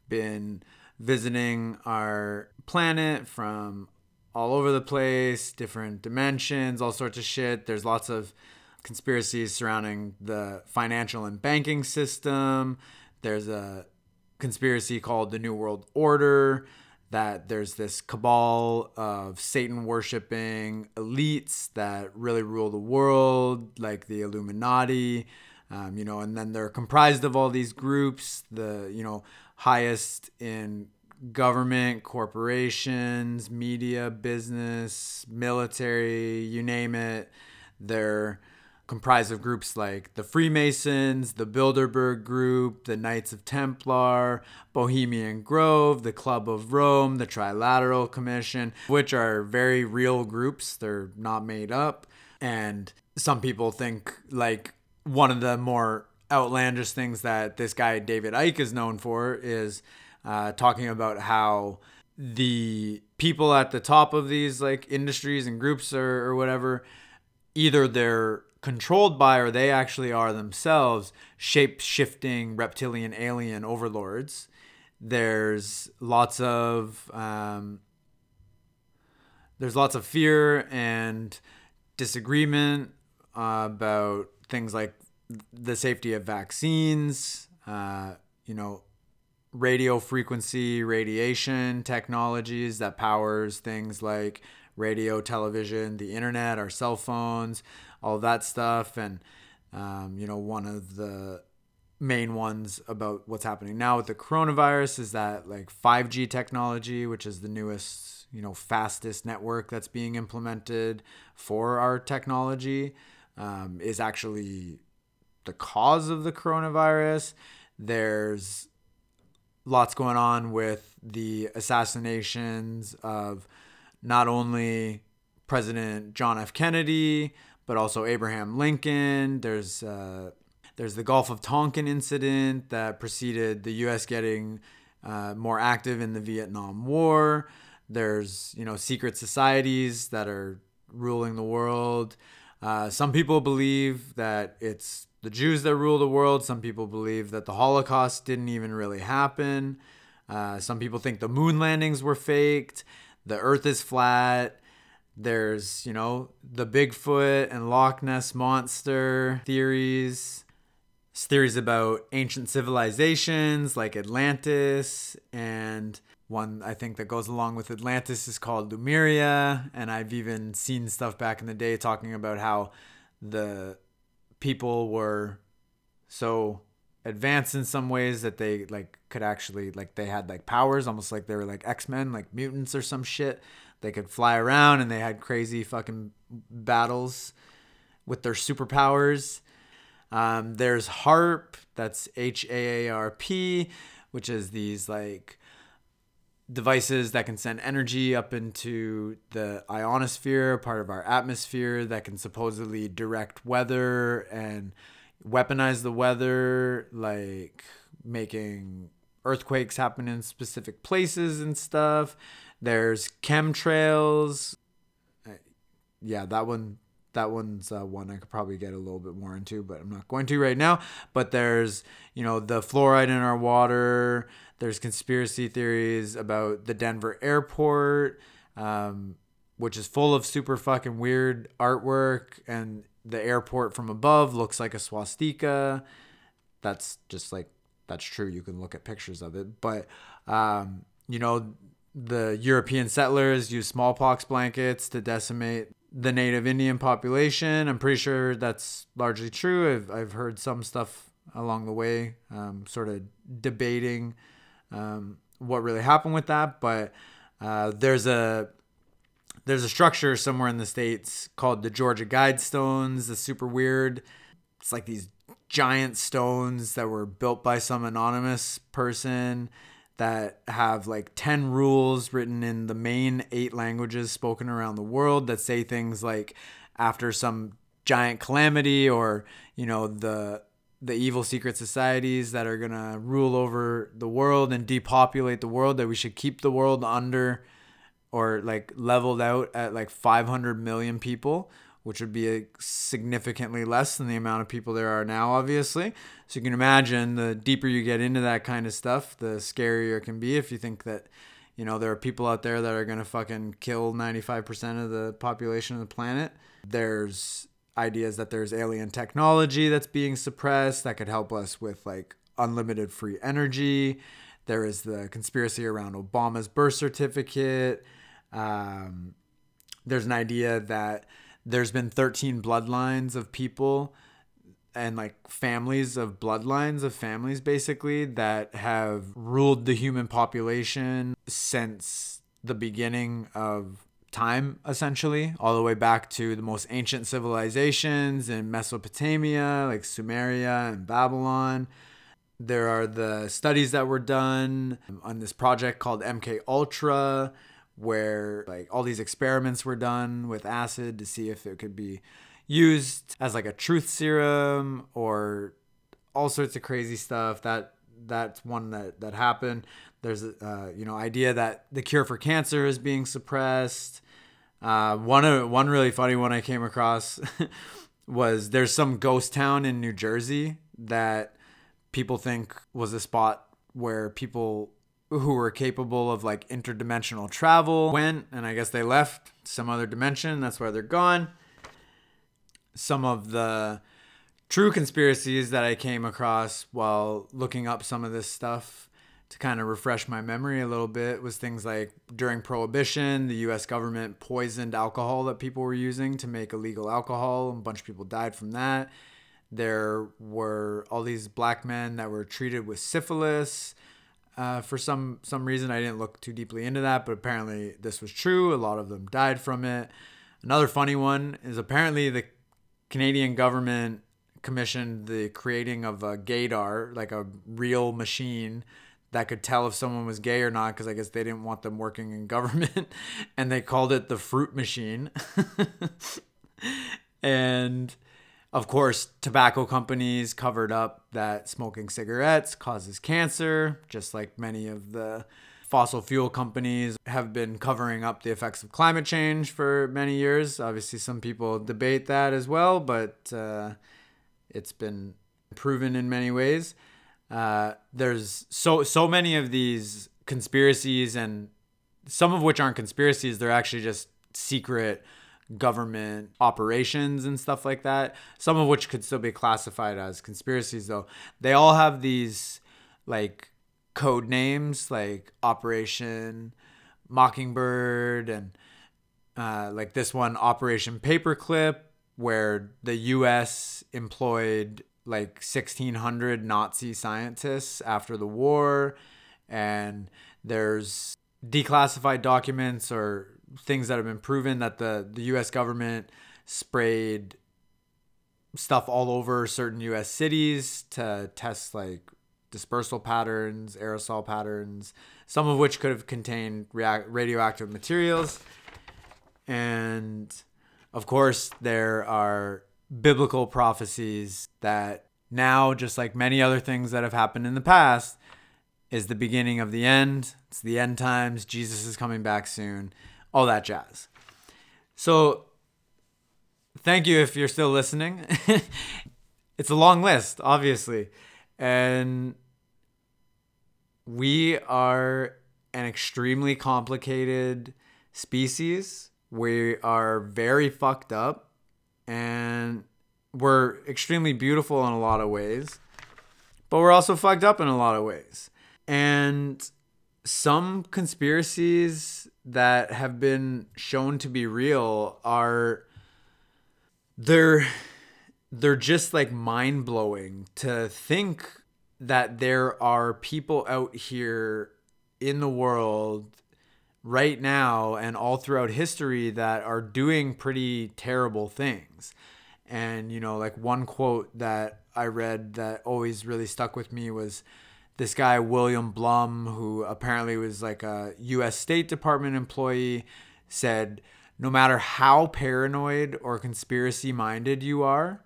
been visiting our planet from all over the place, different dimensions, all sorts of shit. There's lots of conspiracies surrounding the financial and banking system. There's a conspiracy called the New World Order that there's this cabal of Satan worshiping elites that really rule the world, like the Illuminati. Um, you know, and then they're comprised of all these groups, the, you know, highest in government, corporations, media, business, military, you name it. They're comprised of groups like the Freemasons, the Bilderberg Group, the Knights of Templar, Bohemian Grove, the Club of Rome, the Trilateral Commission, which are very real groups. They're not made up. And some people think like one of the more outlandish things that this guy David Icke is known for is uh, talking about how the people at the top of these like industries and groups or, or whatever either they're controlled by or they actually are themselves shape shifting reptilian alien overlords. There's lots of um, there's lots of fear and disagreement uh, about things like the safety of vaccines. Uh, you know, radio frequency radiation technologies that powers things like radio, television, the internet, our cell phones, all that stuff. And, um, you know, one of the main ones about what's happening now with the coronavirus is that like 5G technology, which is the newest, you know, fastest network that's being implemented for our technology, um, is actually the cause of the coronavirus. There's lots going on with the assassinations of not only President John F. Kennedy, but also Abraham Lincoln. There's uh, there's the Gulf of Tonkin incident that preceded the U.S. getting uh, more active in the Vietnam War. There's you know secret societies that are ruling the world. Uh, some people believe that it's the Jews that rule the world. Some people believe that the Holocaust didn't even really happen. Uh, some people think the moon landings were faked. The Earth is flat. There's, you know, the Bigfoot and Loch Ness monster theories. Theories about ancient civilizations like Atlantis and one I think that goes along with Atlantis is called Lemuria and I've even seen stuff back in the day talking about how the people were so advanced in some ways that they like could actually like they had like powers almost like they were like X-Men like mutants or some shit they could fly around and they had crazy fucking battles with their superpowers. Um, there's HAARP that's H A A R P, which is these like devices that can send energy up into the ionosphere, part of our atmosphere, that can supposedly direct weather and weaponize the weather, like making earthquakes happen in specific places and stuff. There's chemtrails. Uh, yeah, that one that one's uh, one I could probably get a little bit more into, but I'm not going to right now. But there's, you know, the fluoride in our water. There's conspiracy theories about the Denver airport, um, which is full of super fucking weird artwork, and the airport from above looks like a swastika. That's just like that's true. You can look at pictures of it, but um, you know, the European settlers used smallpox blankets to decimate the native Indian population. I'm pretty sure that's largely true. I've, I've heard some stuff along the way, um, sort of debating um, what really happened with that. But uh, there's a there's a structure somewhere in the states called the Georgia Guidestones. It's super weird. It's like these giant stones that were built by some anonymous person that have like 10 rules written in the main eight languages spoken around the world that say things like after some giant calamity or you know the the evil secret societies that are to rule over the world and depopulate the world that we should keep the world under or like leveled out at like 500 million people which would be significantly less than the amount of people there are now, obviously. So you can imagine the deeper you get into that kind of stuff, the scarier it can be if you think that, you know, there are people out there that are going to fucking kill 95% of the population of the planet. There's ideas that there's alien technology that's being suppressed that could help us with like unlimited free energy. There is the conspiracy around Obama's birth certificate. Um, there's an idea that there's been 13 bloodlines of people and like families of bloodlines of families basically that have ruled the human population since the beginning of time essentially all the way back to the most ancient civilizations in Mesopotamia like Sumeria and Babylon. There are the studies that were done on this project called MK Ultra where like all these experiments were done with acid to see if it could be used as like a truth serum or all sorts of crazy stuff. That that's one that that happened. There's a uh, you know idea that the cure for cancer is being suppressed uh, one of one really funny one i came across was there's some ghost town in new jersey that people think was a spot where people who were capable of like interdimensional travel went and I guess they left some other dimension. That's why they're gone. Some of the true conspiracies that I came across while looking up some of this stuff to kind of refresh my memory a little bit was things like during prohibition the US government poisoned alcohol that people were using to make illegal alcohol and a bunch of people died from that there were all these black men that were treated with syphilis uh, for some some reason, I didn't look too deeply into that, but apparently this was true. A lot of them died from it. Another funny one is apparently the Canadian government commissioned the creating of a gaydar, like a real machine that could tell if someone was gay or not, because I guess they didn't want them working in government, and they called it the fruit machine. and of course, tobacco companies covered up that smoking cigarettes causes cancer, just like many of the fossil fuel companies have been covering up the effects of climate change for many years. Obviously, some people debate that as well, but uh, it's been proven in many ways. Uh, there's so so many of these conspiracies, and some of which aren't conspiracies; they're actually just secret government operations and stuff like that. Some of which could still be classified as conspiracies, though. They all have these like code names like Operation Mockingbird and uh, like this one, Operation Paperclip, where the U.S. employed like 1,600 Nazi scientists after the war, and there's declassified documents or things that have been proven that the, the US government sprayed stuff all over certain US cities to test like dispersal patterns, aerosol patterns, some of which could have contained react- radioactive materials. And of course, there are biblical prophecies that now, just like many other things that have happened in the past, is the beginning of the end. It's the end times. Jesus is coming back soon. All that jazz. So, thank you if you're still listening. it's a long list, obviously. And we are an extremely complicated species. We are very fucked up and we're extremely beautiful in a lot of ways, but we're also fucked up in a lot of ways. And some conspiracies that have been shown to be real are they're they're just like mind-blowing to think that there are people out here in the world right now and all throughout history that are doing pretty terrible things. And, you know, like one quote that I read that always really stuck with me was this guy, William Blum, who apparently was like a US State Department employee, said, No matter how paranoid or conspiracy minded you are,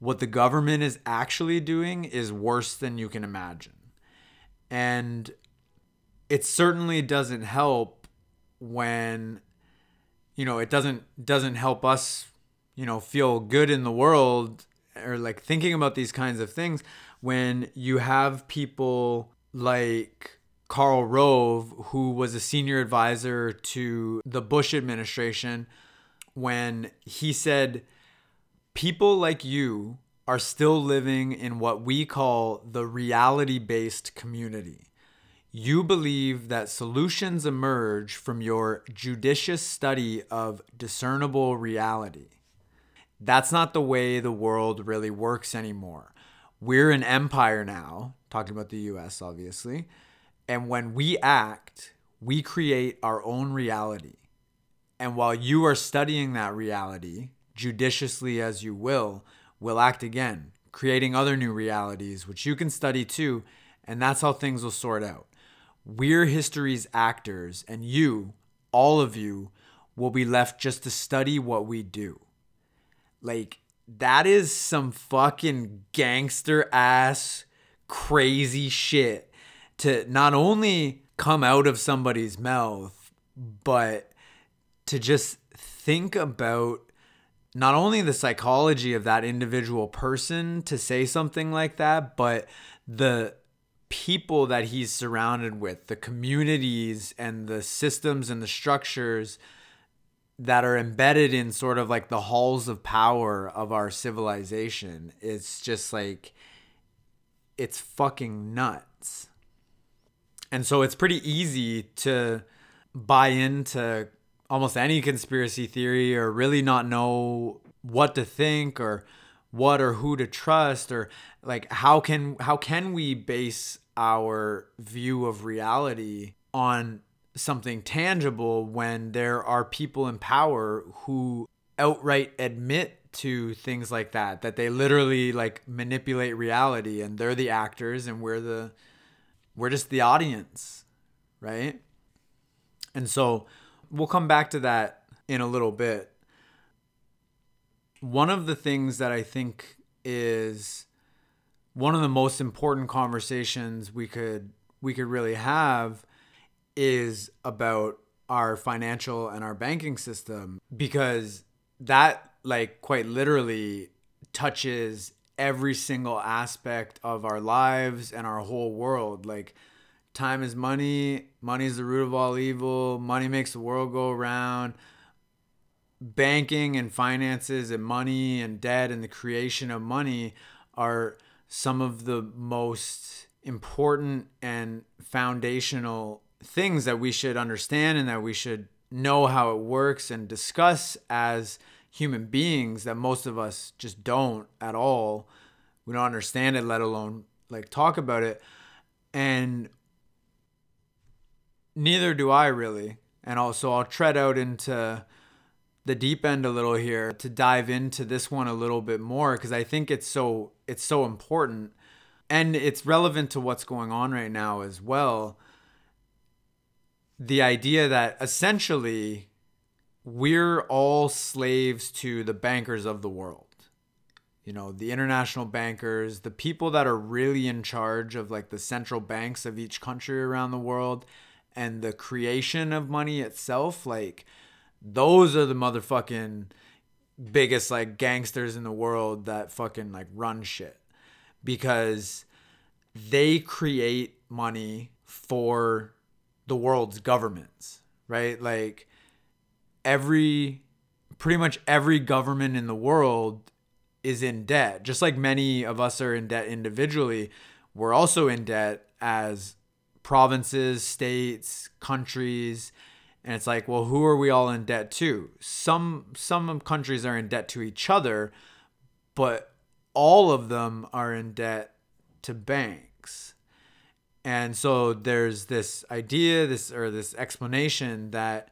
what the government is actually doing is worse than you can imagine. And it certainly doesn't help when you know, it doesn't doesn't help us, you know, feel good in the world or like thinking about these kinds of things when you have people like Karl Rove, who was a senior advisor to the Bush administration, when he said people like you are still living in what we call the reality based community. You believe that solutions emerge from your judicious study of discernible reality. That's not the way the world really works anymore. We're an empire now, talking about the US, obviously. And when we act, we create our own reality. And while you are studying that reality, judiciously as you will, we'll act again, creating other new realities, which you can study too, and that's how things will sort out. We're history's actors, and you, all of you, will be left just to study what we do. Like, that is some fucking gangster ass crazy shit to not only come out of somebody's mouth, but to just think about not only the psychology of that individual person to say something like that, but the people that he's surrounded with, the communities and the systems and the structures that are embedded in sort of like the halls of power of our civilization. It's just like, it's fucking nuts. And so it's pretty easy to buy into almost any conspiracy theory or really not know what to think or what or who to trust or like how can how can we base our view of reality on something tangible when there are people in power who outright admit to things like that that they literally like manipulate reality and they're the actors and we're the we're just the audience right and so we'll come back to that in a little bit. One of the things that I think is one of the most important conversations we could we could really have is about our financial and our banking system because that like quite literally touches every single aspect of our lives and our whole world like time is money, money is the root of all evil, money makes the world go around. Banking and finances and money and debt and the creation of money are some of the most important and foundational things that we should understand and that we should know how it works and discuss as human beings that most of us just don't at all. We don't understand it, let alone like talk about it. And neither do I really. And also, I'll tread out into the deep end a little here to dive into this one a little bit more because I think it's so it's so important and it's relevant to what's going on right now as well. The idea that essentially we're all slaves to the bankers of the world. You know, the international bankers, the people that are really in charge of like the central banks of each country around the world and the creation of money itself, like those are the motherfucking biggest like gangsters in the world that fucking like run shit because they create money for the world's governments, right? Like every pretty much every government in the world is in debt. Just like many of us are in debt individually, we're also in debt as provinces, states, countries, and it's like, well, who are we all in debt to? Some some countries are in debt to each other, but all of them are in debt to banks. And so there's this idea, this or this explanation that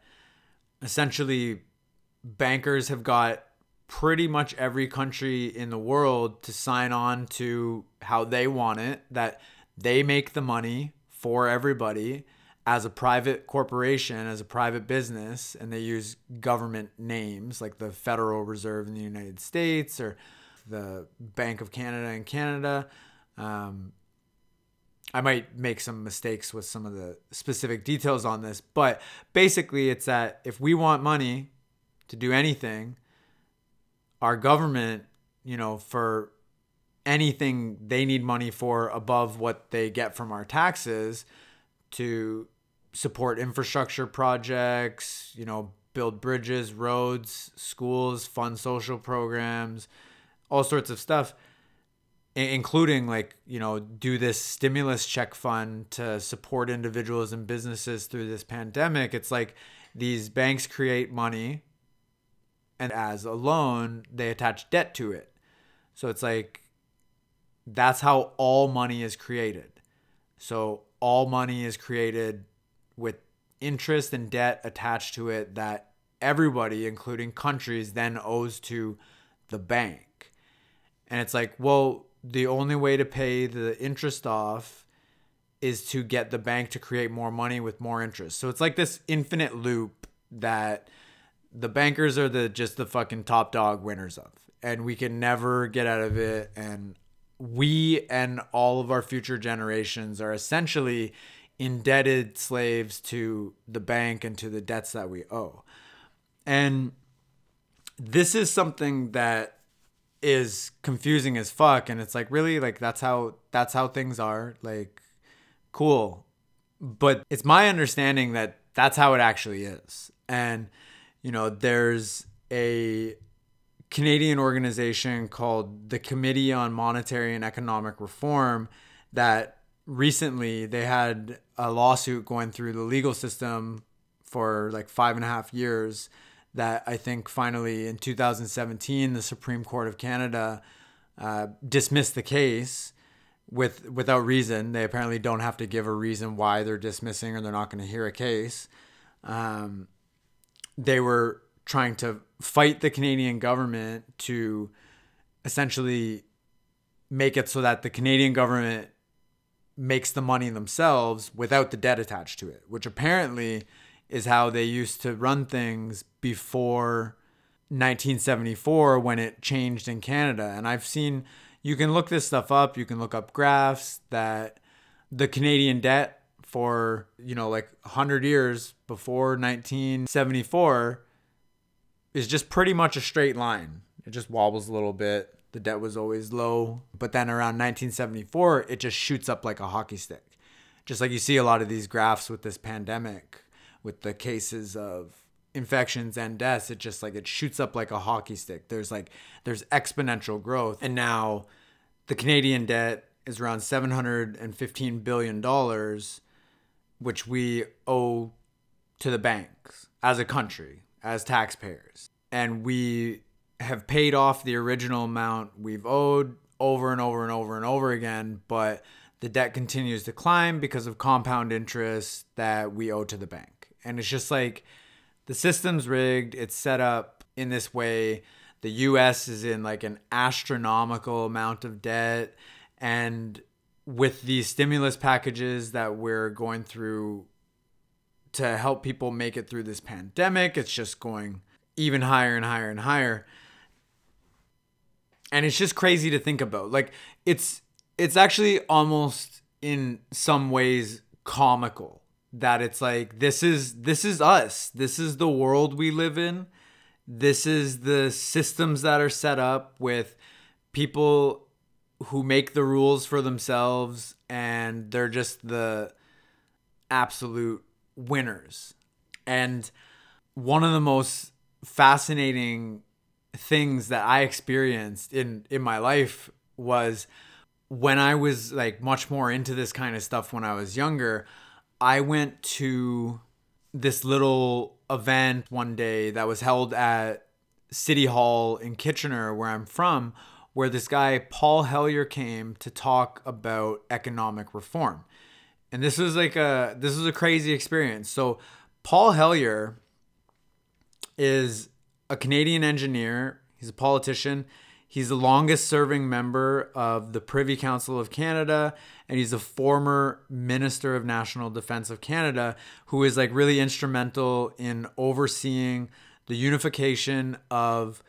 essentially bankers have got pretty much every country in the world to sign on to how they want it, that they make the money for everybody as a private corporation, as a private business, and they use government names like the Federal Reserve in the United States or the Bank of Canada in Canada. Um, I might make some mistakes with some of the specific details on this, but basically, it's that if we want money to do anything, our government, you know, for anything they need money for above what they get from our taxes to support infrastructure projects, you know, build bridges, roads, schools, fund social programs, all sorts of stuff including like you know do this stimulus check fund to support individuals and businesses through this pandemic. It's like these banks create money and as a loan they attach debt to it. So it's like that's how all money is created so all money is created with interest and debt attached to it that everybody including countries then owes to the bank. And it's like well the only way to pay the interest off is to get the bank to create more money with more interest. So it's like this infinite loop that the bankers are the just the fucking top dog winners of. And we can never get out of it. And we and all of our future generations are essentially indebted slaves to the bank and to the debts that we owe. And this is something that is confusing as fuck and it's like really like that's how that's how things are like cool. But it's my understanding that that's how it actually is. And you know, there's a Canadian organization called the Committee on Monetary and Economic Reform that recently they had a lawsuit going through the legal system for like five and a half years that I think finally in 2017 the Supreme Court of Canada uh, dismissed the case with without reason. They apparently don't have to give a reason why they're dismissing or they're not going to hear a case. Um, they were trying to fight the Canadian government to essentially make it so that the Canadian government makes the money themselves without the debt attached to it, which apparently is how they used to run things before 1974 when it changed in Canada. And I've seen, you can look this stuff up, you can look up graphs that the Canadian debt for, you know, like 100 years before 1974 is just pretty much a straight line. It just wobbles a little bit. The debt was always low. But then around 1974, it just shoots up like a hockey stick. Just like you see a lot of these graphs with this pandemic, with the cases of infections and deaths, it just like it shoots up like a hockey stick. There's like, there's exponential growth. And now the Canadian debt is around $715 billion which we owe to the banks as a country, as taxpayers. And we have paid off the original amount we've owed over and over and over and over again, but the debt continues to climb because of compound interest that we owe to the bank. And it's just like the system's rigged, it's set up in this way. The US is in like an astronomical amount of debt. And with these stimulus packages that we're going through to help people make it through this pandemic, it's just going even higher and higher and higher. And it's just crazy to think about. Like it's it's actually almost in some ways comical that it's like this is this is us. This is the world we live in. This is the systems that are set up with people who make the rules for themselves and they're just the absolute winners. And one of the most fascinating things that I experienced in in my life was when I was like much more into this kind of stuff when I was younger, I went to this little event one day that was held at City Hall in Kitchener where I'm from where this guy Paul Hellyer came to talk about economic reform. And this was like a this was a crazy experience. So Paul Hellyer is a Canadian engineer. He's a politician. He's the longest serving member of the Privy Council of Canada, and he's a former Minister of National Defense of Canada who is like really instrumental in overseeing the unification of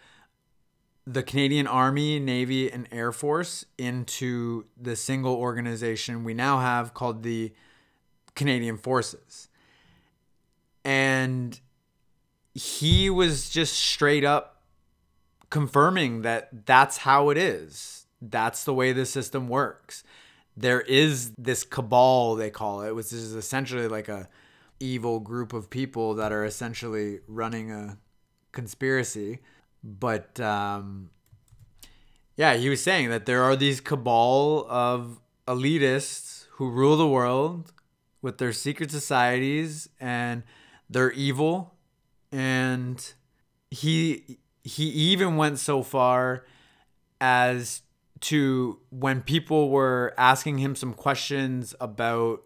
the Canadian Army, Navy, and Air Force into the single organization we now have called the Canadian Forces. And he was just straight up confirming that that's how it is. That's the way the system works. There is this cabal they call it, which is essentially like a evil group of people that are essentially running a conspiracy. But um, yeah, he was saying that there are these cabal of elitists who rule the world with their secret societies and they're evil. And he he even went so far as to when people were asking him some questions about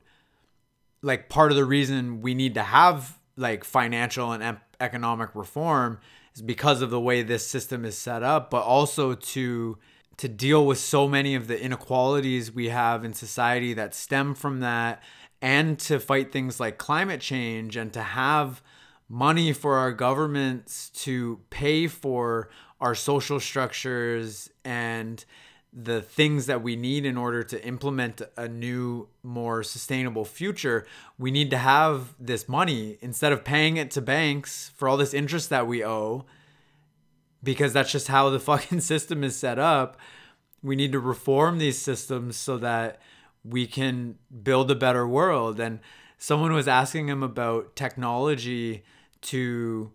like part of the reason we need to have like financial and economic reform because of the way this system is set up but also to to deal with so many of the inequalities we have in society that stem from that and to fight things like climate change and to have money for our governments to pay for our social structures and the things that we need in order to implement a new, more sustainable future, we need to have this money instead of paying it to banks for all this interest that we owe, because that's just how the fucking system is set up. We need to reform these systems so that we can build a better world. And someone was asking him about technology to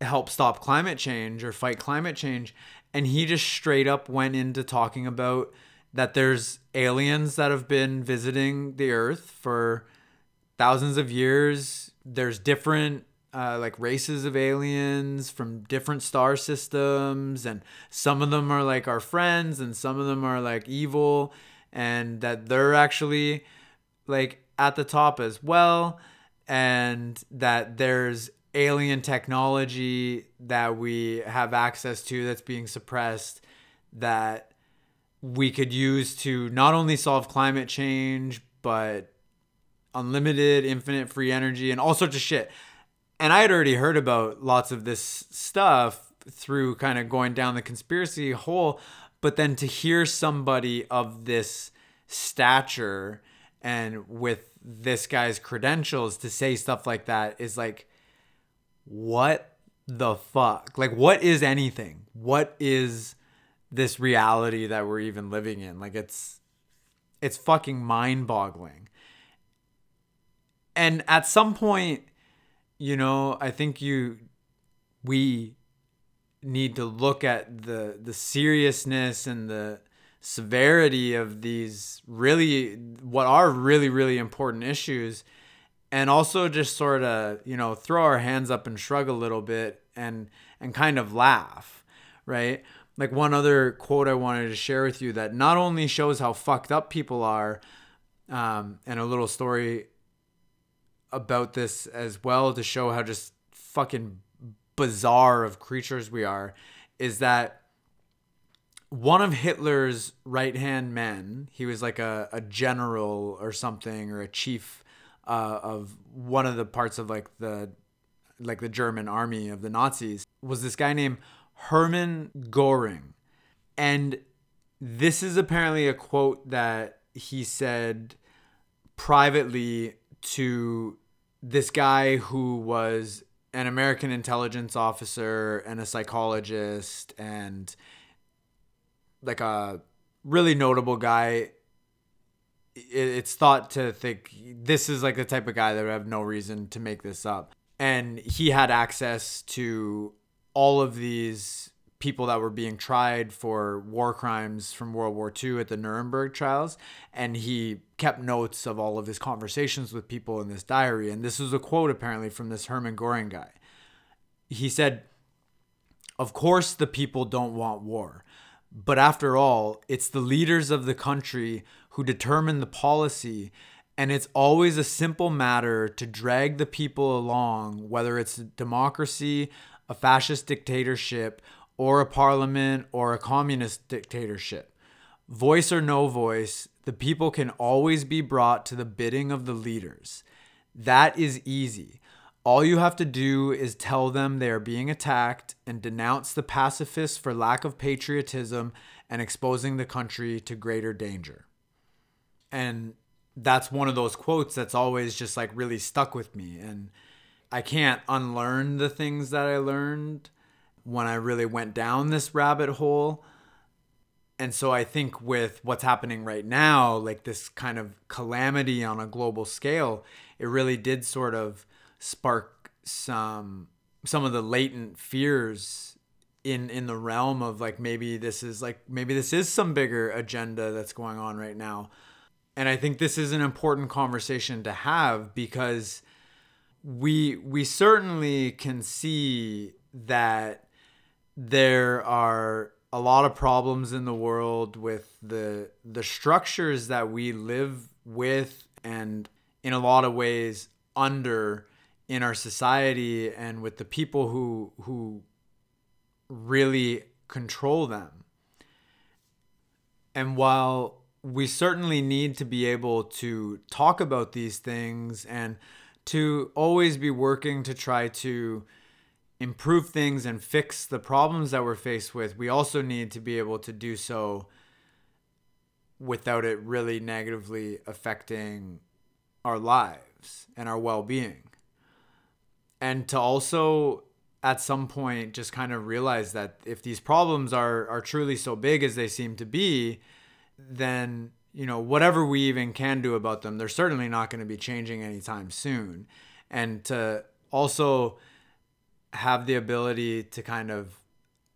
help stop climate change or fight climate change. And he just straight up went into talking about that there's aliens that have been visiting the earth for thousands of years. There's different uh, like races of aliens from different star systems, and some of them are like our friends, and some of them are like evil, and that they're actually like at the top as well, and that there's alien technology that we have access to that's being suppressed that we could use to not only solve climate change but unlimited infinite free energy and all sorts of shit. And i had already heard about lots of this stuff through kind of going down the conspiracy hole but then to hear somebody of this stature and with this guy's credentials to say stuff like that is like what the fuck? Like, what is anything? What is this reality that we're even living in? Like, it's it's fucking mind boggling. And at some point, you know, I think you we need to look at the the seriousness and the severity of these really what are really really important issues and also just sort of you know throw our hands up and shrug a little bit and and kind of laugh right? Like one other quote i wanted to share with you that not only shows how fucked up people are um, and a little story about this as well to show how just fucking bizarre of creatures we are is that one of Hitler's right hand men, he was like a, a general or something or a chief uh, of one of the parts of like the like the German army of the Nazis, was this guy named Hermann Goring. And this is apparently a quote that he said privately to this guy who was an American intelligence officer and a psychologist and like a really notable guy. It's thought to think this is like the type of guy that would have no reason to make this up. And he had access to all of these people that were being tried for war crimes from World War II at the Nuremberg trials. And he kept notes of all of his conversations with people in this diary. And this was a quote apparently from this Hermann Goring guy. He said, Of course, the people don't want war. But after all, it's the leaders of the country who determine the policy. And it's always a simple matter to drag the people along, whether it's democracy, a fascist dictatorship, or a parliament or a communist dictatorship. Voice or no voice, the people can always be brought to the bidding of the leaders. That is easy. All you have to do is tell them they are being attacked and denounce the pacifists for lack of patriotism and exposing the country to greater danger. And that's one of those quotes that's always just like really stuck with me. And I can't unlearn the things that I learned when I really went down this rabbit hole. And so I think with what's happening right now, like this kind of calamity on a global scale, it really did sort of spark some some of the latent fears in in the realm of like maybe this is like maybe this is some bigger agenda that's going on right now. And I think this is an important conversation to have because we we certainly can see that there are a lot of problems in the world with the the structures that we live with and in a lot of ways under in our society and with the people who who really control them. And while we certainly need to be able to talk about these things and to always be working to try to improve things and fix the problems that we're faced with, we also need to be able to do so without it really negatively affecting our lives and our well being. And to also at some point just kind of realize that if these problems are, are truly so big as they seem to be, then you know whatever we even can do about them, they're certainly not going to be changing anytime soon. And to also have the ability to kind of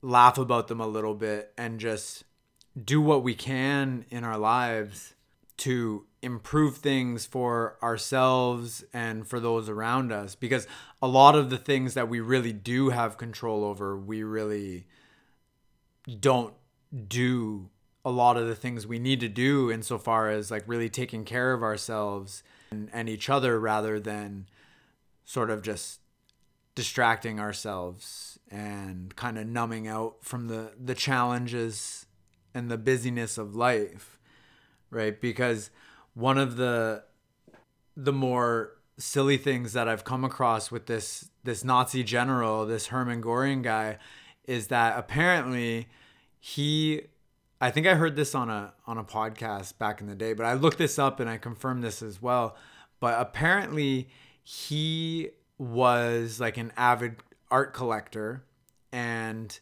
laugh about them a little bit and just do what we can in our lives to improve things for ourselves and for those around us because a lot of the things that we really do have control over we really don't do a lot of the things we need to do insofar as like really taking care of ourselves and, and each other rather than sort of just distracting ourselves and kind of numbing out from the the challenges and the busyness of life right? Because one of the the more silly things that I've come across with this this Nazi general this Hermann Goring guy is that apparently he I think I heard this on a on a podcast back in the day but I looked this up and I confirmed this as well. But apparently he was like an avid art collector and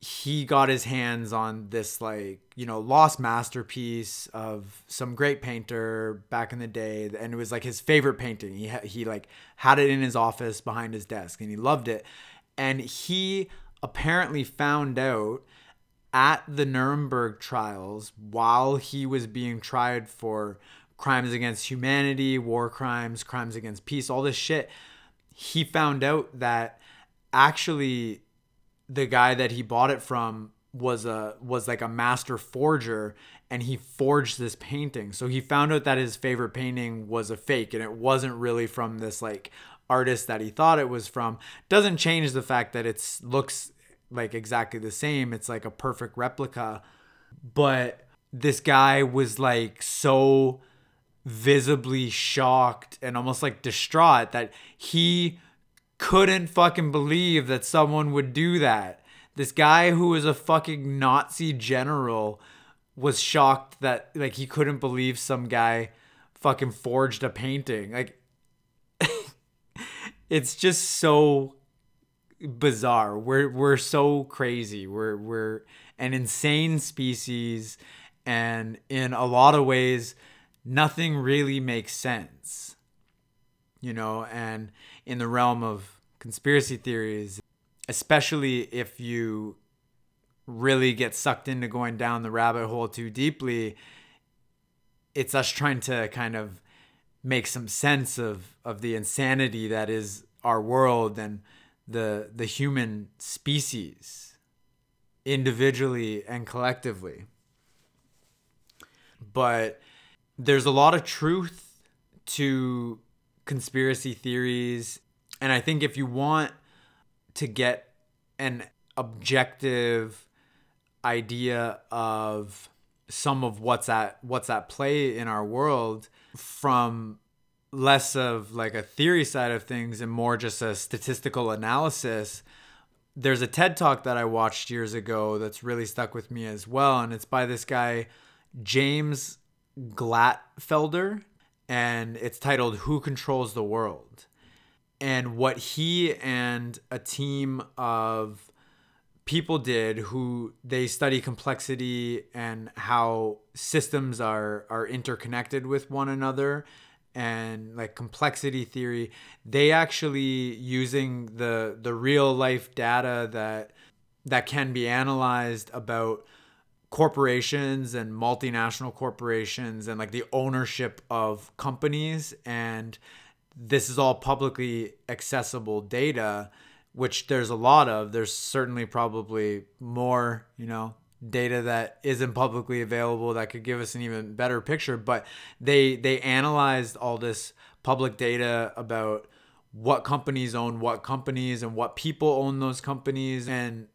he got his hands on this like you know lost masterpiece of some great painter back in the day. And it was like his favorite painting. He he like had it in his office behind his desk and he loved it. And he apparently found out at the Nuremberg trials while he was being tried for crimes against humanity, war crimes, crimes against peace, all this shit he found out that actually the guy that he bought it from was a was like a master forger and he forged this painting. So he found out that his favorite painting was a fake and it wasn't really from this like artist that he thought it was from doesn't change the fact that it looks like exactly the same. It's like a perfect replica. But this guy was like so visibly shocked and almost like distraught that he couldn't fucking believe that someone would do that. This guy who was a fucking Nazi general was shocked that like he couldn't believe some guy fucking forged a painting. Like it's just so bizarre. We're we're so crazy. We're we're an insane species and in a lot of ways nothing really makes sense. You know, and in the realm of conspiracy theories, especially if you really get sucked into going down the rabbit hole too deeply, it's us trying to kind of make some sense of of the insanity that is our world and the the human species individually and collectively. But there's a lot of truth to conspiracy theories. And i think if you want to get an objective idea of some of what's at what's at play in our world from less of like a theory side of things and more just a statistical analysis there's a TED talk that I watched years ago that's really stuck with me as well and it's by this guy James Glattfelder and it's titled Who Controls the World. And what he and a team of people did who they study complexity and how systems are are interconnected with one another and like complexity theory they actually using the the real life data that that can be analyzed about corporations and multinational corporations and like the ownership of companies and this is all publicly accessible data which there's a lot of. There's certainly probably more, you know, data that isn't publicly available that could give us an even better picture. But they they analyzed all this public data about what companies own what companies and what people own those companies and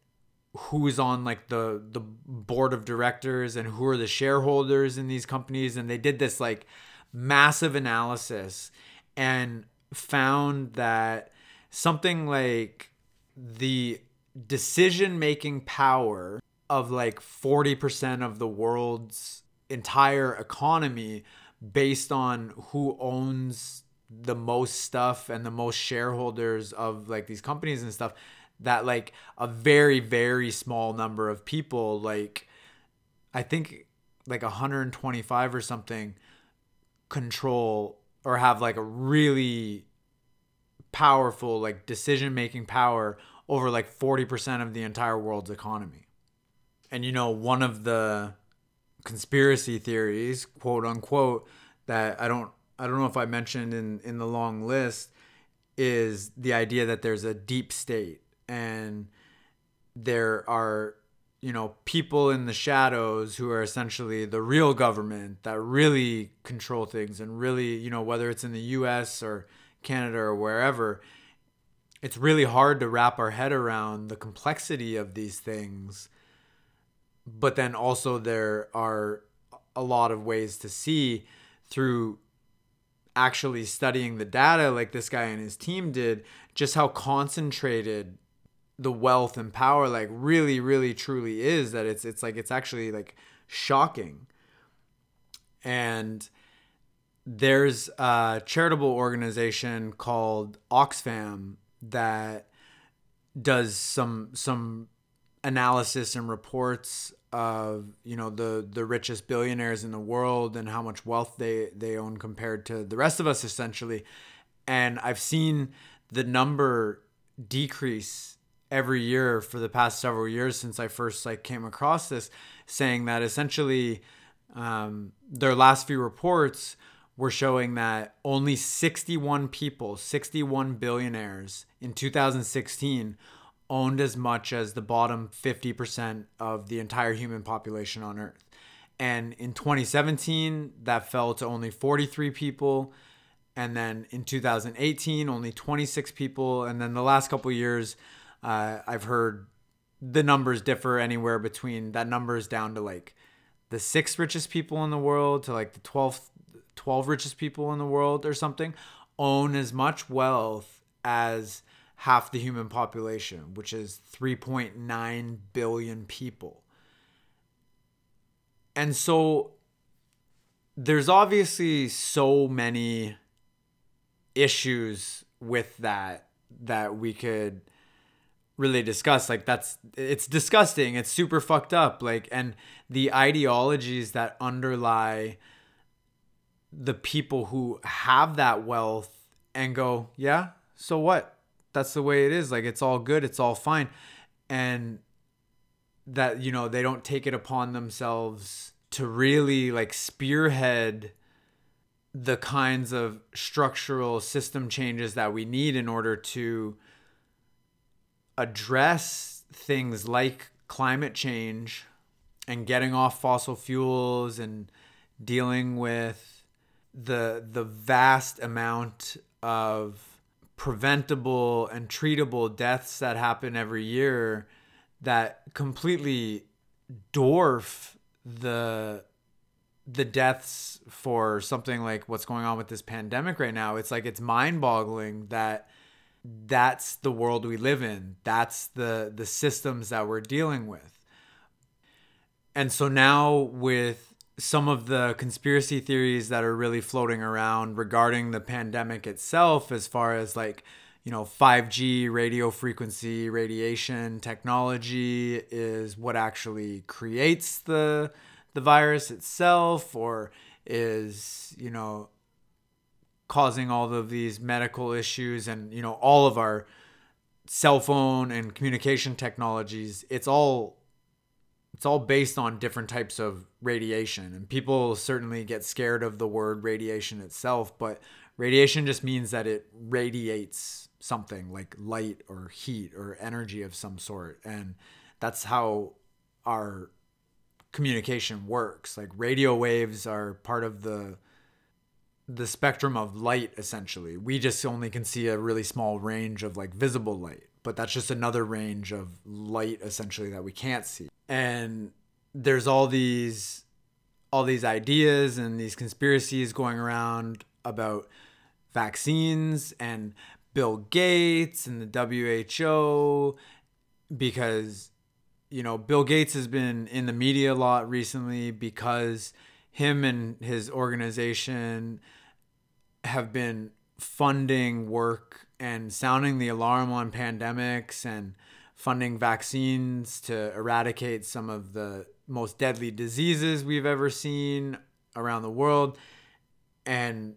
who's on like the the board of directors and who are the shareholders in these companies and they did this like massive analysis and found that something like the decision making power of like 40% of the world's entire economy based on who owns the most stuff and the most shareholders of like these companies and stuff that like a very very small number of people like i think like 125 or something control or have like a really powerful like decision making power over like 40% of the entire world's economy. And you know, one of the conspiracy theories, quote unquote, that I don't I don't know if I mentioned in in the long list is the idea that there's a deep state and there are you know people in the shadows who are essentially the real government that really control things and really you know whether it's in the US or Canada or wherever, it's really hard to wrap our head around the complexity of these things. But then also, there are a lot of ways to see through actually studying the data, like this guy and his team did, just how concentrated the wealth and power like really really truly is that it's it's like it's actually like shocking. And there's a charitable organization called Oxfam that does some some analysis and reports of you know the the richest billionaires in the world and how much wealth they they own compared to the rest of us essentially. And i've seen the number decrease every year for the past several years since i first like came across this saying that essentially um, their last few reports were showing that only 61 people, 61 billionaires in 2016 owned as much as the bottom 50% of the entire human population on earth. And in 2017, that fell to only 43 people. and then in 2018 only 26 people and then the last couple years uh, i've heard the numbers differ anywhere between that number is down to like the six richest people in the world to like the 12th 12 richest people in the world or something own as much wealth as half the human population which is 3.9 billion people. And so there's obviously so many issues with that that we could really discuss. Like that's it's disgusting. It's super fucked up. Like and the ideologies that underlie the people who have that wealth and go yeah so what that's the way it is like it's all good it's all fine. And that you know they don't take it upon themselves to really like spearhead the kinds of structural system changes that we need in order to address things like climate change and getting off fossil fuels and dealing with the the vast amount of preventable and treatable deaths that happen every year that completely dwarf the the deaths for something like what's going on with this pandemic right now. It's like it's mind-boggling that that's the world we live in. That's the the systems that we're dealing with. And so now with some of the conspiracy theories that are really floating around regarding the pandemic itself as far as like you know 5G radio frequency radiation technology is what actually creates the the virus itself or is, you know, causing all of these medical issues and, you know, all of our cell phone and communication technologies, it's all it's all based on different types of radiation and people certainly get scared of the word radiation itself but radiation just means that it radiates something like light or heat or energy of some sort and that's how our communication works. Like radio waves are part of the the spectrum of light essentially. We just only can see a really small range of like visible light, but that's just another range of light essentially that we can't see. And there's all these all these ideas and these conspiracies going around about vaccines and Bill Gates and the WHO because you know, Bill Gates has been in the media a lot recently because him and his organization have been funding work and sounding the alarm on pandemics and funding vaccines to eradicate some of the most deadly diseases we've ever seen around the world and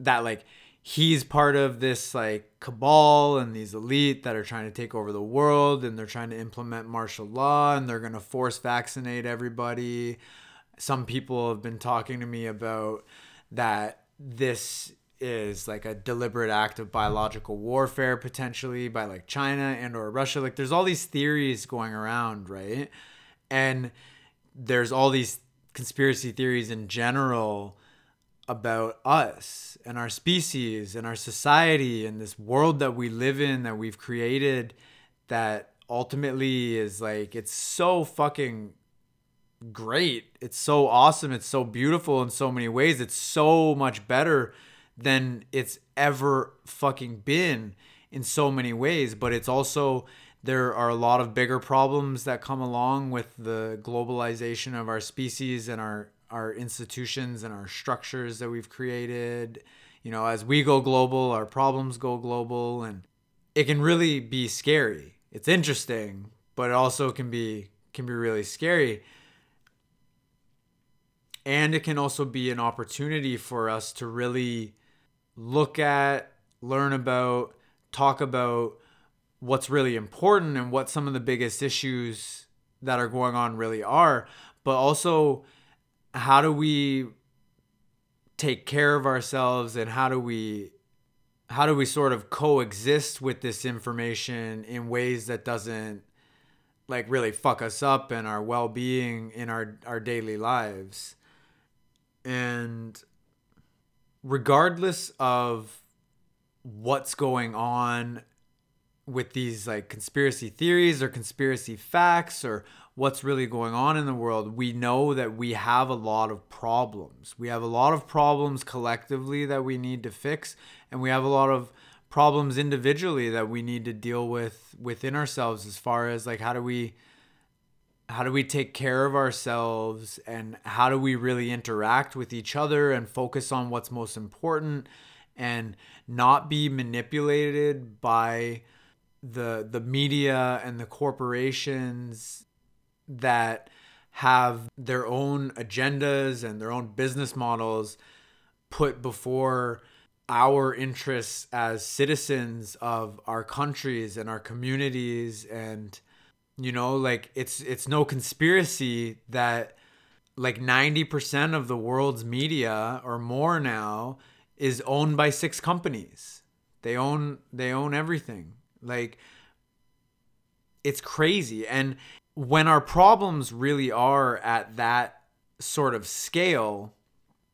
that like he's part of this like cabal and these elite that are trying to take over the world and they're trying to implement martial law and they're going to force vaccinate everybody. Some people have been talking to me about that this is like a deliberate act of biological warfare potentially by like China and or Russia like there's all these theories going around, right? And there's all these conspiracy theories in general about us and our species and our society and this world that we live in that we've created that ultimately is like it's so fucking great. It's so awesome. It's so beautiful in so many ways. It's so much better than it's ever fucking been in so many ways, but it's also there are a lot of bigger problems that come along with the globalization of our species and our our institutions and our structures that we've created. You know, as we go global, our problems go global, and it can really be scary. It's interesting, but it also can be can be really scary. And it can also be an opportunity for us to really look at, learn about, talk about what's really important and what some of the biggest issues that are going on really are, but also how do we take care of ourselves and how do we how do we sort of coexist with this information in ways that doesn't like really fuck us up and our well-being in our our daily lives? And regardless of what's going on with these like conspiracy theories or conspiracy facts or what's really going on in the world, we know that we have a lot of problems. We have a lot of problems collectively that we need to fix, and we have a lot of problems individually that we need to deal with within ourselves as far as like how do we how do we take care of ourselves and how do we really interact with each other and focus on what's most important and not be manipulated by the the media and the corporations that have their own agendas and their own business models put before our interests as citizens of our countries and our communities and you know like it's it's no conspiracy that like 90% of the world's media or more now is owned by six companies. They own they own everything. Like it's crazy. And when our problems really are at that sort of scale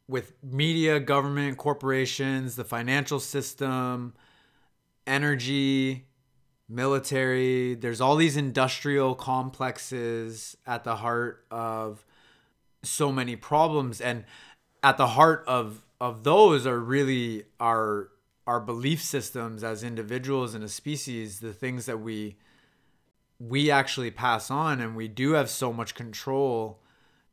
with media, government, corporations, the financial system, energy, military, there's all these industrial complexes at the heart of so many problems. And at the heart of of those are really our our belief systems as individuals and a species, the things that we we actually pass on. And we do have so much control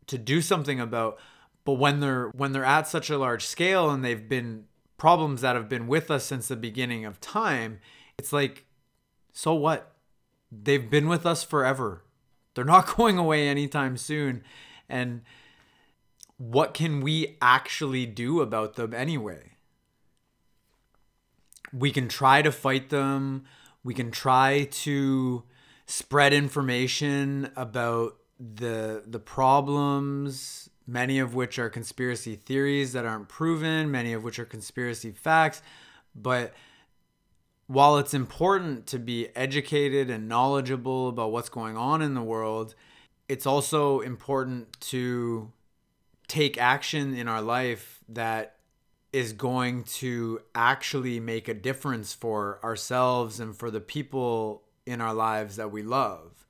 to do something about. But when they're when they're at such a large scale and they've been problems that have been with us since the beginning of time it's like so what? They've been with us forever. They're not going away anytime soon. And what can we actually do about them anyway? We can try to fight them. We can try to spread information about the the problems, many of which are conspiracy theories that aren't proven, many of which are conspiracy facts, but while it's important to be educated and knowledgeable about what's going on in the world, it's also important to take action in our life that is going to actually make a difference for ourselves and for the people in our lives that we love,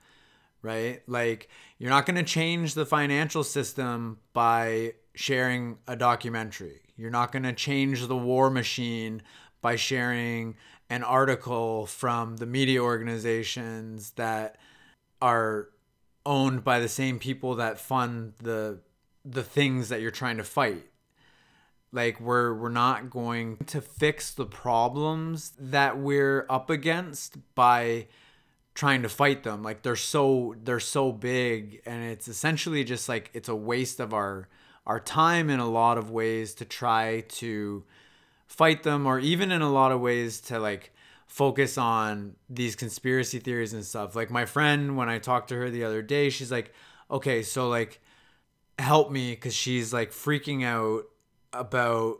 right? Like, you're not going to change the financial system by sharing a documentary. You're not going to change the war machine by sharing an article from the media organizations that are owned by the same people that fund the the things that you're trying to fight. Like we're we're not going to fix the problems that we're up against by trying to fight them. Like they're so they're so big and it's essentially just like it's a waste of our our time in a lot of ways to try to fight them or even in a lot of ways to like focus on these conspiracy theories and stuff. Like my friend when i talked to her the other day she's like okay so like help me because she's like freaking out about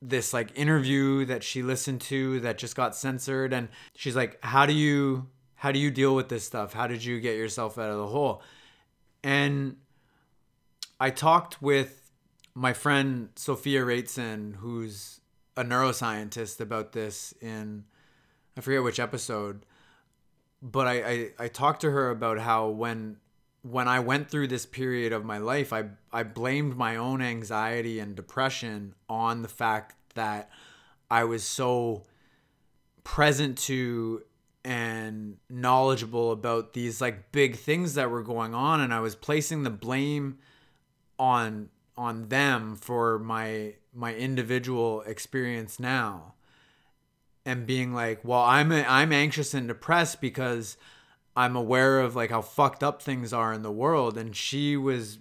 this like interview that she listened to that just got censored and she's like how do you how do you deal with this stuff? How did you get yourself out of the hole? And i talked with my friend sophia Rateson, who's a neuroscientist about this in i forget which episode but I, I i talked to her about how when when I went through this period of my life, I I blamed my own anxiety and depression on the fact that I was so present to and knowledgeable about these like big things that were going on and I was placing the blame on on them for my my individual experience now and being like well I'm I'm anxious and depressed because I'm aware of like how fucked up things are in the world and she was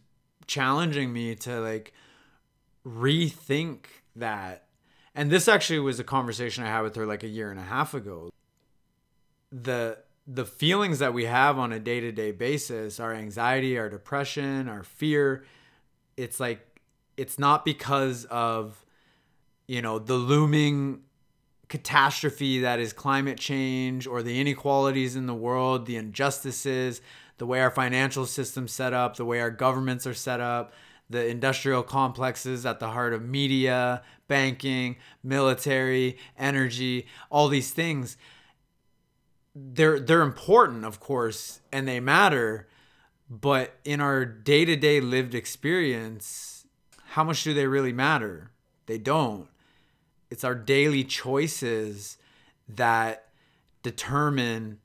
challenging me to like rethink that. And this actually was a conversation I had with her like a year and a half ago. The the feelings that we have on a day-to-day basis, our anxiety, our depression, our fear, it's like it's not because of you know the looming catastrophe that is climate change or the inequalities in the world, the injustices, the way our financial system's set up, the way our governments are set up, the industrial complexes at the heart of media, banking, military, energy, all these things. They're they're important, of course, and they matter, but in our day-to-day lived experience, how much do they really matter? They don't. It's our daily choices that determine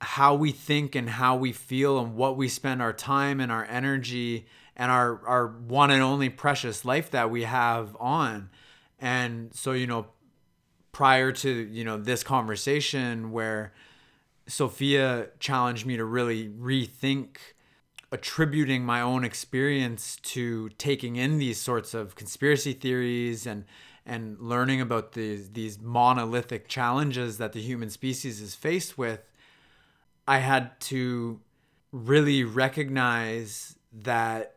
how we think and how we feel and what we spend our time and our energy and our our one and only precious life that we have on and so you know prior to you know this conversation where Sophia challenged me to really rethink attributing my own experience to taking in these sorts of conspiracy theories and and learning about these these monolithic challenges that the human species is faced with I had to really recognize that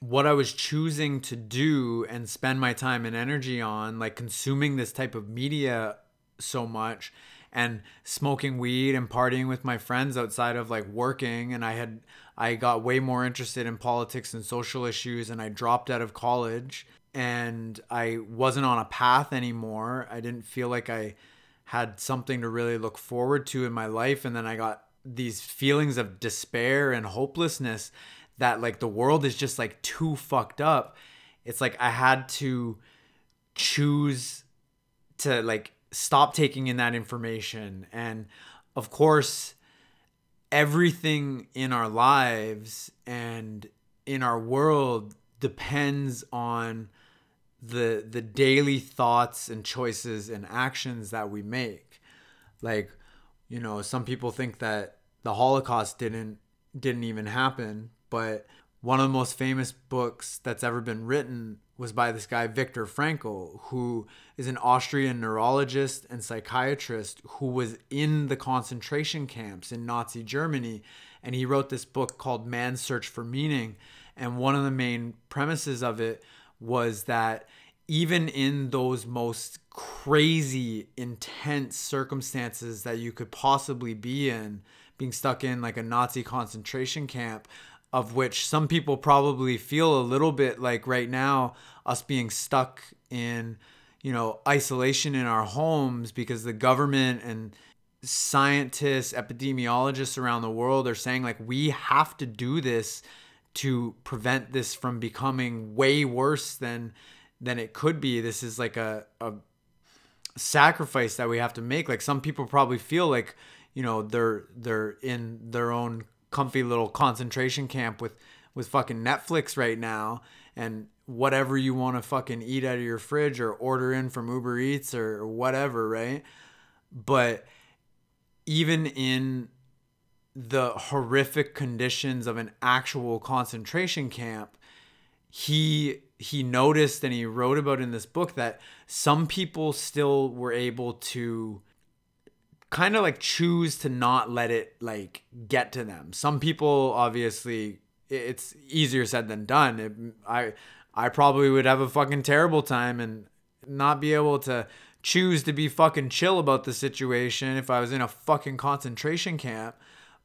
what I was choosing to do and spend my time and energy on, like consuming this type of media so much and smoking weed and partying with my friends outside of like working and I had I got way more interested in politics and social issues and I dropped out of college and I wasn't on a path anymore. I didn't feel like I had something to really look forward to in my life and then I got these feelings of despair and hopelessness that like the world is just like too fucked up it's like i had to choose to like stop taking in that information. And of course everything in our lives and in our world depends on the the daily thoughts and choices and actions that we make. Like you know some people think that the Holocaust didn't didn't even happen, but one of the most famous books that's ever been written was by this guy Viktor Frankl, who is an Austrian neurologist and psychiatrist who was in the concentration camps in Nazi Germany, and he wrote this book called Man's Search for Meaning, and one of the main premises of it was that even in those most crazy intense circumstances that you could possibly be in being stuck in like a Nazi concentration camp, of which some people probably feel a little bit like right now, us being stuck in, you know, isolation in our homes because the government and scientists, epidemiologists around the world are saying like we have to do this to prevent this from becoming way worse than than it could be. This is like a, a sacrifice that we have to make. Like some people probably feel like you know they're they're in their own comfy little concentration camp with with fucking Netflix right now and whatever you want to fucking eat out of your fridge or order in from Uber Eats or whatever, right? But even in the horrific conditions of an actual concentration camp, he he noticed and he wrote about in this book that some people still were able to kind of like choose to not let it like get to them. Some people obviously it's easier said than done. It, I I probably would have a fucking terrible time and not be able to choose to be fucking chill about the situation if I was in a fucking concentration camp.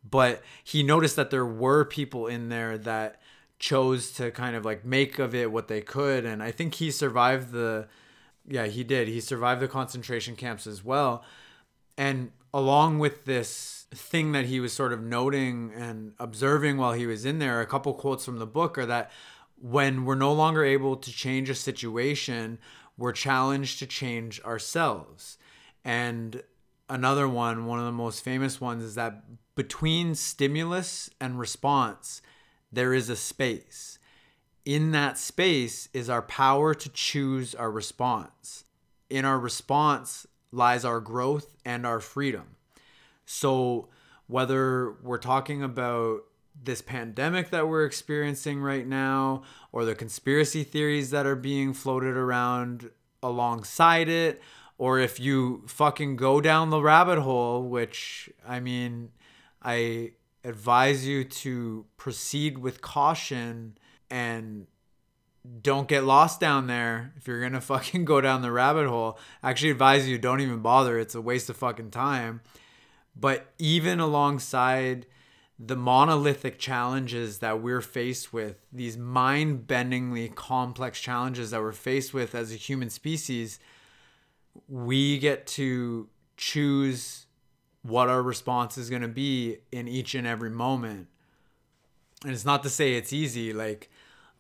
But he noticed that there were people in there that chose to kind of like make of it what they could and I think he survived the yeah, he did. He survived the concentration camps as well and along with this thing that he was sort of noting and observing while he was in there, a couple quotes from the book are that when we're no longer able to change a situation, we're challenged to change ourselves. And another one, one of the most famous ones, is that between stimulus and response, there is a space. In that space is our power to choose our response. In our response lies our growth and our freedom. So, whether we're talking about this pandemic that we're experiencing right now, or the conspiracy theories that are being floated around alongside it, or if you fucking go down the rabbit hole, which I mean, I advise you to proceed with caution and don't get lost down there if you're gonna fucking go down the rabbit hole. I actually advise you don't even bother. It's a waste of fucking time. But even alongside the monolithic challenges that we're faced with, these mind bendingly complex challenges that we're faced with as a human species, we get to choose what our response is going to be in each and every moment. And it's not to say it's easy. Like,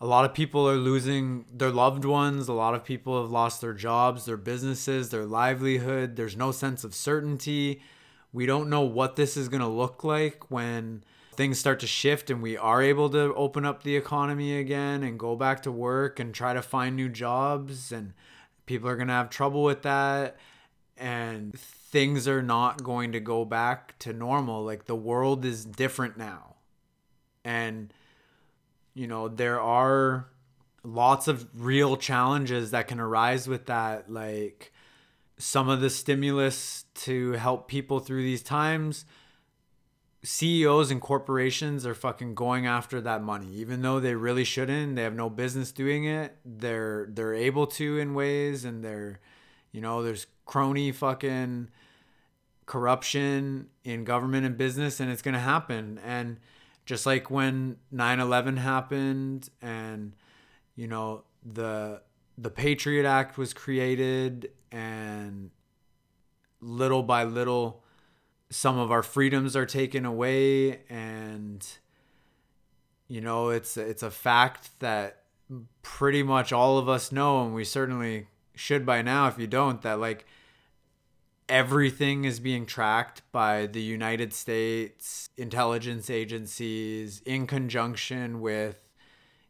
a lot of people are losing their loved ones. A lot of people have lost their jobs, their businesses, their livelihood. There's no sense of certainty. We don't know what this is going to look like when things start to shift and we are able to open up the economy again and go back to work and try to find new jobs. And people are going to have trouble with that. And things are not going to go back to normal. Like the world is different now. And you know, there are lots of real challenges that can arise with that, like some of the stimulus to help people through these times. CEOs and corporations are fucking going after that money, even though they really shouldn't. They have no business doing it. They're they're able to in ways, and they're, you know, there's crony fucking corruption in government and business, and it's gonna happen. And just like when 9/11 happened and you know the the Patriot Act was created and little by little some of our freedoms are taken away and you know it's it's a fact that pretty much all of us know and we certainly should by now if you don't that like everything is being tracked by the United States intelligence agencies in conjunction with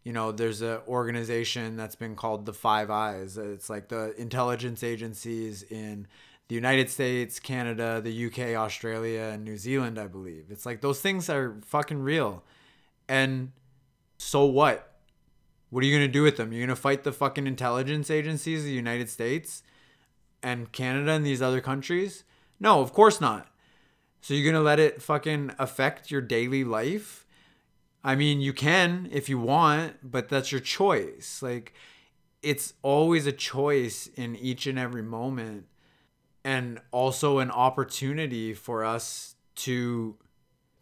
you know there's an organization that's been called the Five Eyes it's like the intelligence agencies in the United States, Canada, the UK, Australia, and New Zealand, I believe. It's like those things are fucking real. And so what? What are you going to do with them? You're going to fight the fucking intelligence agencies of the United States? And Canada and these other countries? No, of course not. So you're going to let it fucking affect your daily life? I mean, you can if you want, but that's your choice. Like it's always a choice in each and every moment and also an opportunity for us to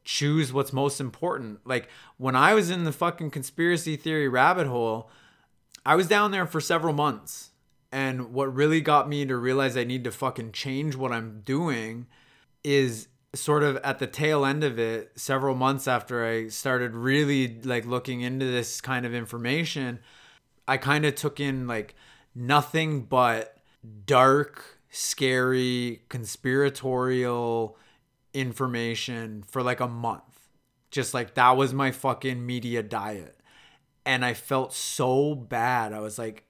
choose what's most important. Like when I was in the fucking conspiracy theory rabbit hole, I was down there for several months and what really got me to realize I need to fucking change what I'm doing is sort of at the tail end of it, several months after I started really like looking into this kind of information, I kind of took in like nothing but dark, scary, conspiratorial information for like a month. Just like that was my fucking media diet. And I felt so bad. I was like,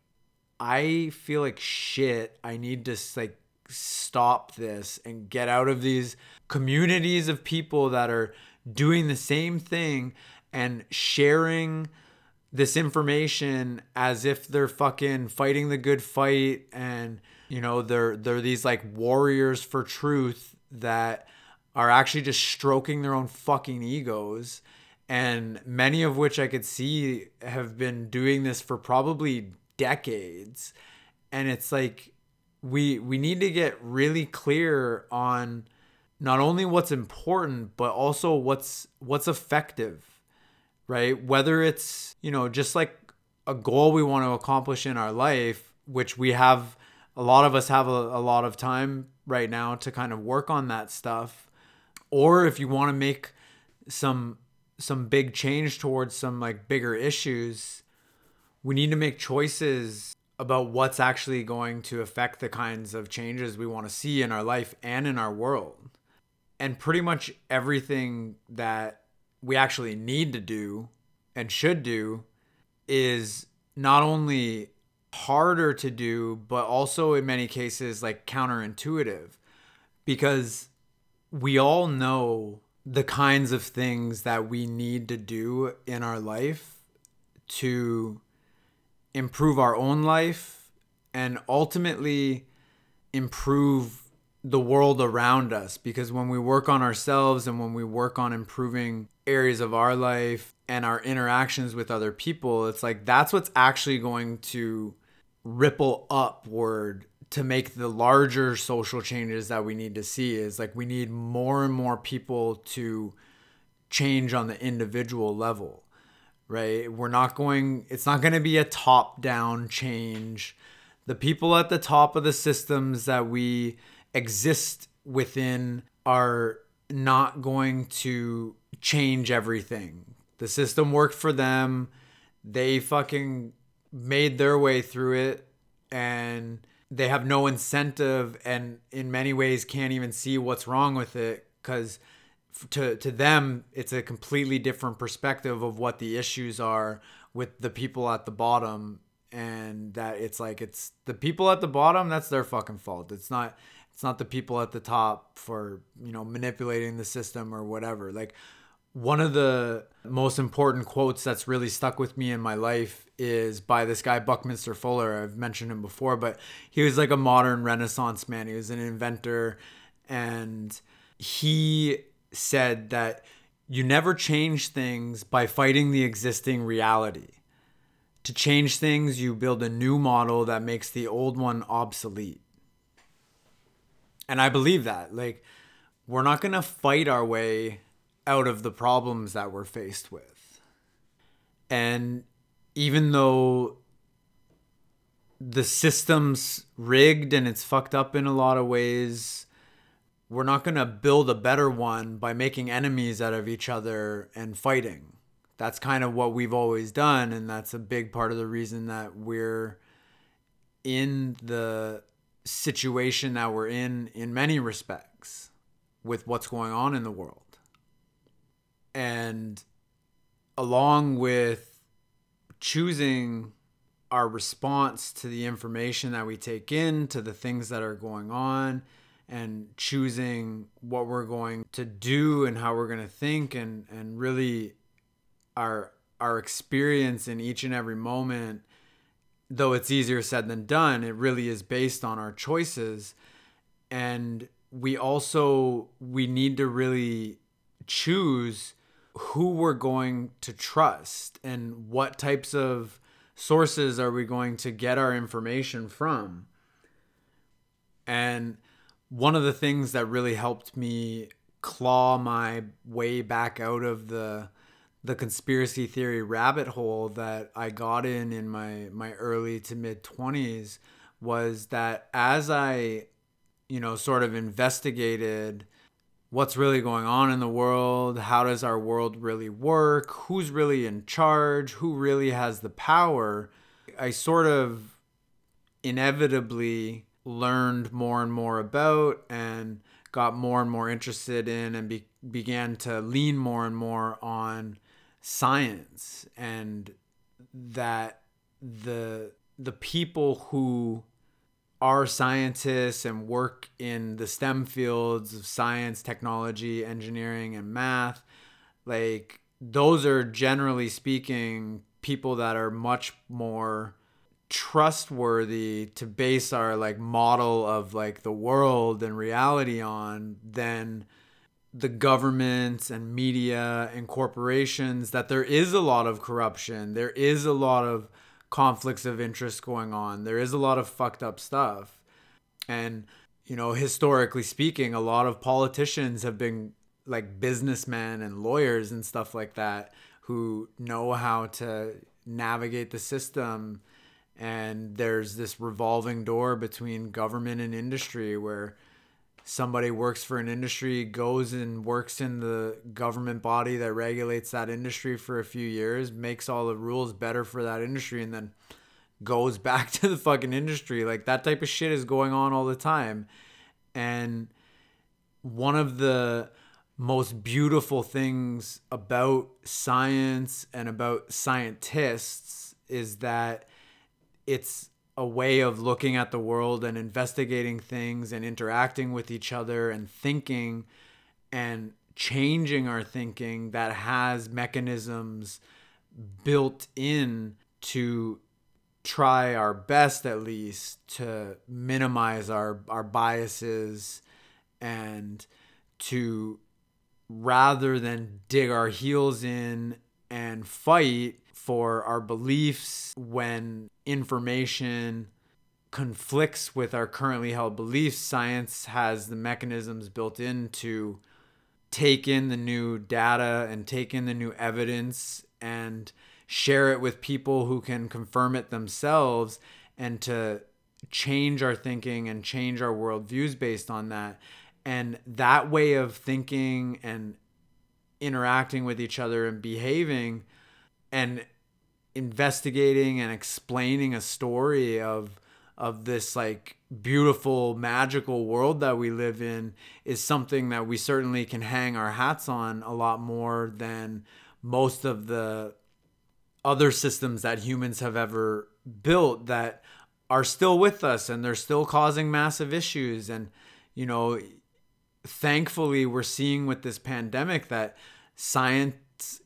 I feel like shit. I need to like stop this and get out of these communities of people that are doing the same thing and sharing this information as if they're fucking fighting the good fight and you know they're they're these like warriors for truth that are actually just stroking their own fucking egos and many of which I could see have been doing this for probably decades. And it's like we we need to get really clear on not only what's important but also what's what's effective right? Whether it's you know just like a goal we want to accomplish in our life which we have a lot of us have a, a lot of time right now to kind of work on that stuff. Or if you want to make some some big change towards some like bigger issues we need to make choices about what's actually going to affect the kinds of changes we want to see in our life and in our world. And pretty much everything that we actually need to do and should do is not only harder to do, but also in many cases like counterintuitive because we all know the kinds of things that we need to do in our life to improve our own life and ultimately improve the world around us. Because when we work on ourselves and when we work on improving areas of our life and our interactions with other people it's like that's what's actually going to ripple upward to make the larger social changes that we need to see is like we need more and more people to change on the individual level, right? We're not going, it's not going to be a top down change. The people at the top of the systems that we exist within are not going to change everything. The system worked for them. They fucking made their way through it and they have no incentive and in many ways can't even see what's wrong with it cuz to to them it's a completely different perspective of what the issues are with the people at the bottom and that it's like it's the people at the bottom that's their fucking fault it's not it's not the people at the top for you know manipulating the system or whatever like one of the most important quotes that's really stuck with me in my life is by this guy Buckminster Fuller. I've mentioned him before, but he was like a modern renaissance man. He was an inventor and he said that you never change things by fighting the existing reality. To change things, you build a new model that makes the old one obsolete. And I believe that. Like, we're not going to fight our way out of the problems that we're faced with. And even though the system's rigged and it's fucked up in a lot of ways, we're not going to build a better one by making enemies out of each other and fighting. That's kind of what we've always done. And that's a big part of the reason that we're in the situation that we're in, in many respects, with what's going on in the world. And along with choosing our response to the information that we take in, to the things that are going on, and choosing what we're going to do and how we're going to think and and really our our experience in each and every moment though it's easier said than done it really is based on our choices. And we also we need to really choose who we're going to trust and what types of sources are we going to get our information from. And one of the things that really helped me claw my way back out of the the conspiracy theory rabbit hole that I got in in my my early to mid 20s was that as I you know sort of investigated what's really going on in the world, how does our world really work, who's really in charge, who really has the power, I sort of inevitably learned more and more about and got more and more interested in and be- began to lean more and more on science and that the the people who are scientists and work in the STEM fields of science, technology, engineering and math like those are generally speaking people that are much more trustworthy to base our like model of like the world and reality on than the governments and media and corporations that there is a lot of corruption there is a lot of conflicts of interest going on there is a lot of fucked up stuff. And you know historically speaking a lot of politicians have been like businessmen and lawyers and stuff like that who know how to navigate the system and there's this revolving door between government and industry where somebody works for an industry goes and works in the government body that regulates that industry for a few years makes all the rules better for that industry and then goes back to the fucking industry. Like that type of shit is going on all the time. And one of the most beautiful things about science and about scientists is that it's a way of looking at the world and investigating things and interacting with each other and thinking and changing our thinking that has mechanisms built in to try our best at least to minimize our our biases and to rather than dig our heels in and fight for our beliefs when information conflicts with our currently held beliefs, science has the mechanisms built in to take in the new data and take in the new evidence and share it with people who can confirm it themselves and to change our thinking and change our worldviews based on that. And that way of thinking and interacting with each other and behaving and investigating and explaining a story of of this like beautiful magical world that we live in is something that we certainly can hang our hats on a lot more than most of the other systems that humans have ever built that are still with us and they're still causing massive issues. And you know thankfully we're seeing with this pandemic that science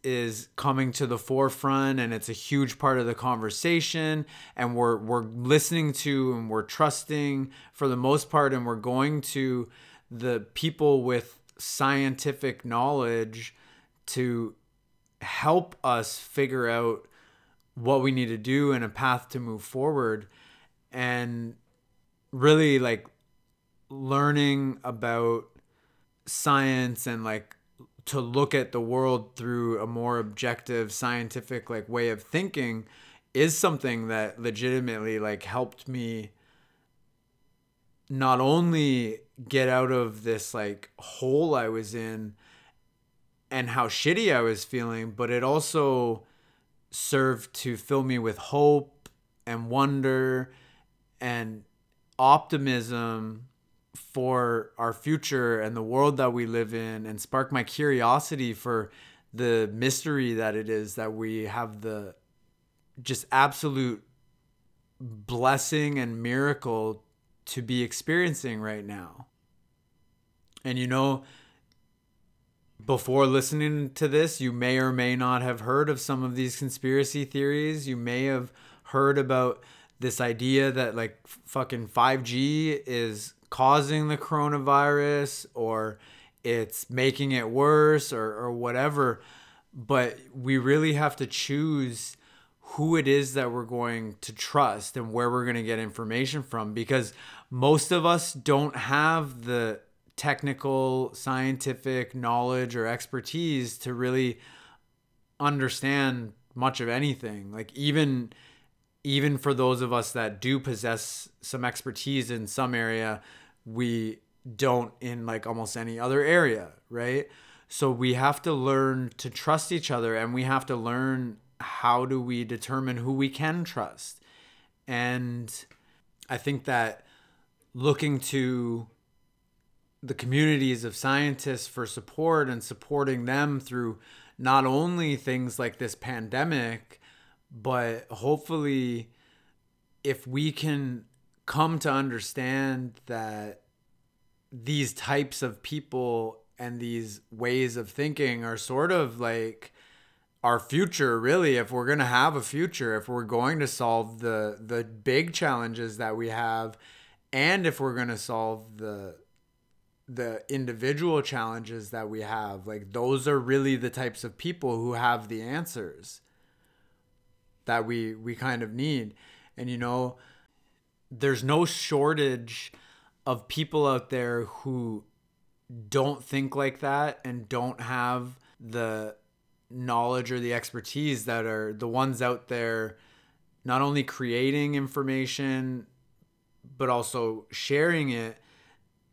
is coming to the forefront and it's a huge part of the conversation. And we're we're listening to and we're trusting for the most part. And we're going to the people with scientific knowledge to help us figure out what we need to do and a path to move forward. And really like learning about science and like to look at the world through a more objective scientific like way of thinking is something that legitimately like helped me not only get out of this like hole I was in and how shitty I was feeling, but it also served to fill me with hope and wonder and optimism for our future and the world that we live in and spark my curiosity for the mystery that it is that we have the just absolute blessing and miracle to be experiencing right now. And you know, before listening to this, you may or may not have heard of some of these conspiracy theories. You may have heard about this idea that like fucking 5G is causing the coronavirus or it's making it worse or, or whatever. But we really have to choose who it is that we're going to trust and where we're going to get information from because most of us don't have the technical scientific knowledge or expertise to really understand much of anything like even even for those of us that do possess some expertise in some area we don't in like almost any other area, right? So we have to learn to trust each other and we have to learn how do we determine who we can trust. And I think that looking to the communities of scientists for support and supporting them through not only things like this pandemic, but hopefully if we can come to understand that these types of people and these ways of thinking are sort of like our future really if we're going to have a future if we're going to solve the the big challenges that we have and if we're going to solve the the individual challenges that we have. Like those are really the types of people who have the answers that we we kind of need. And you know there's no shortage of people out there who don't think like that and don't have the knowledge or the expertise that are the ones out there not only creating information but also sharing it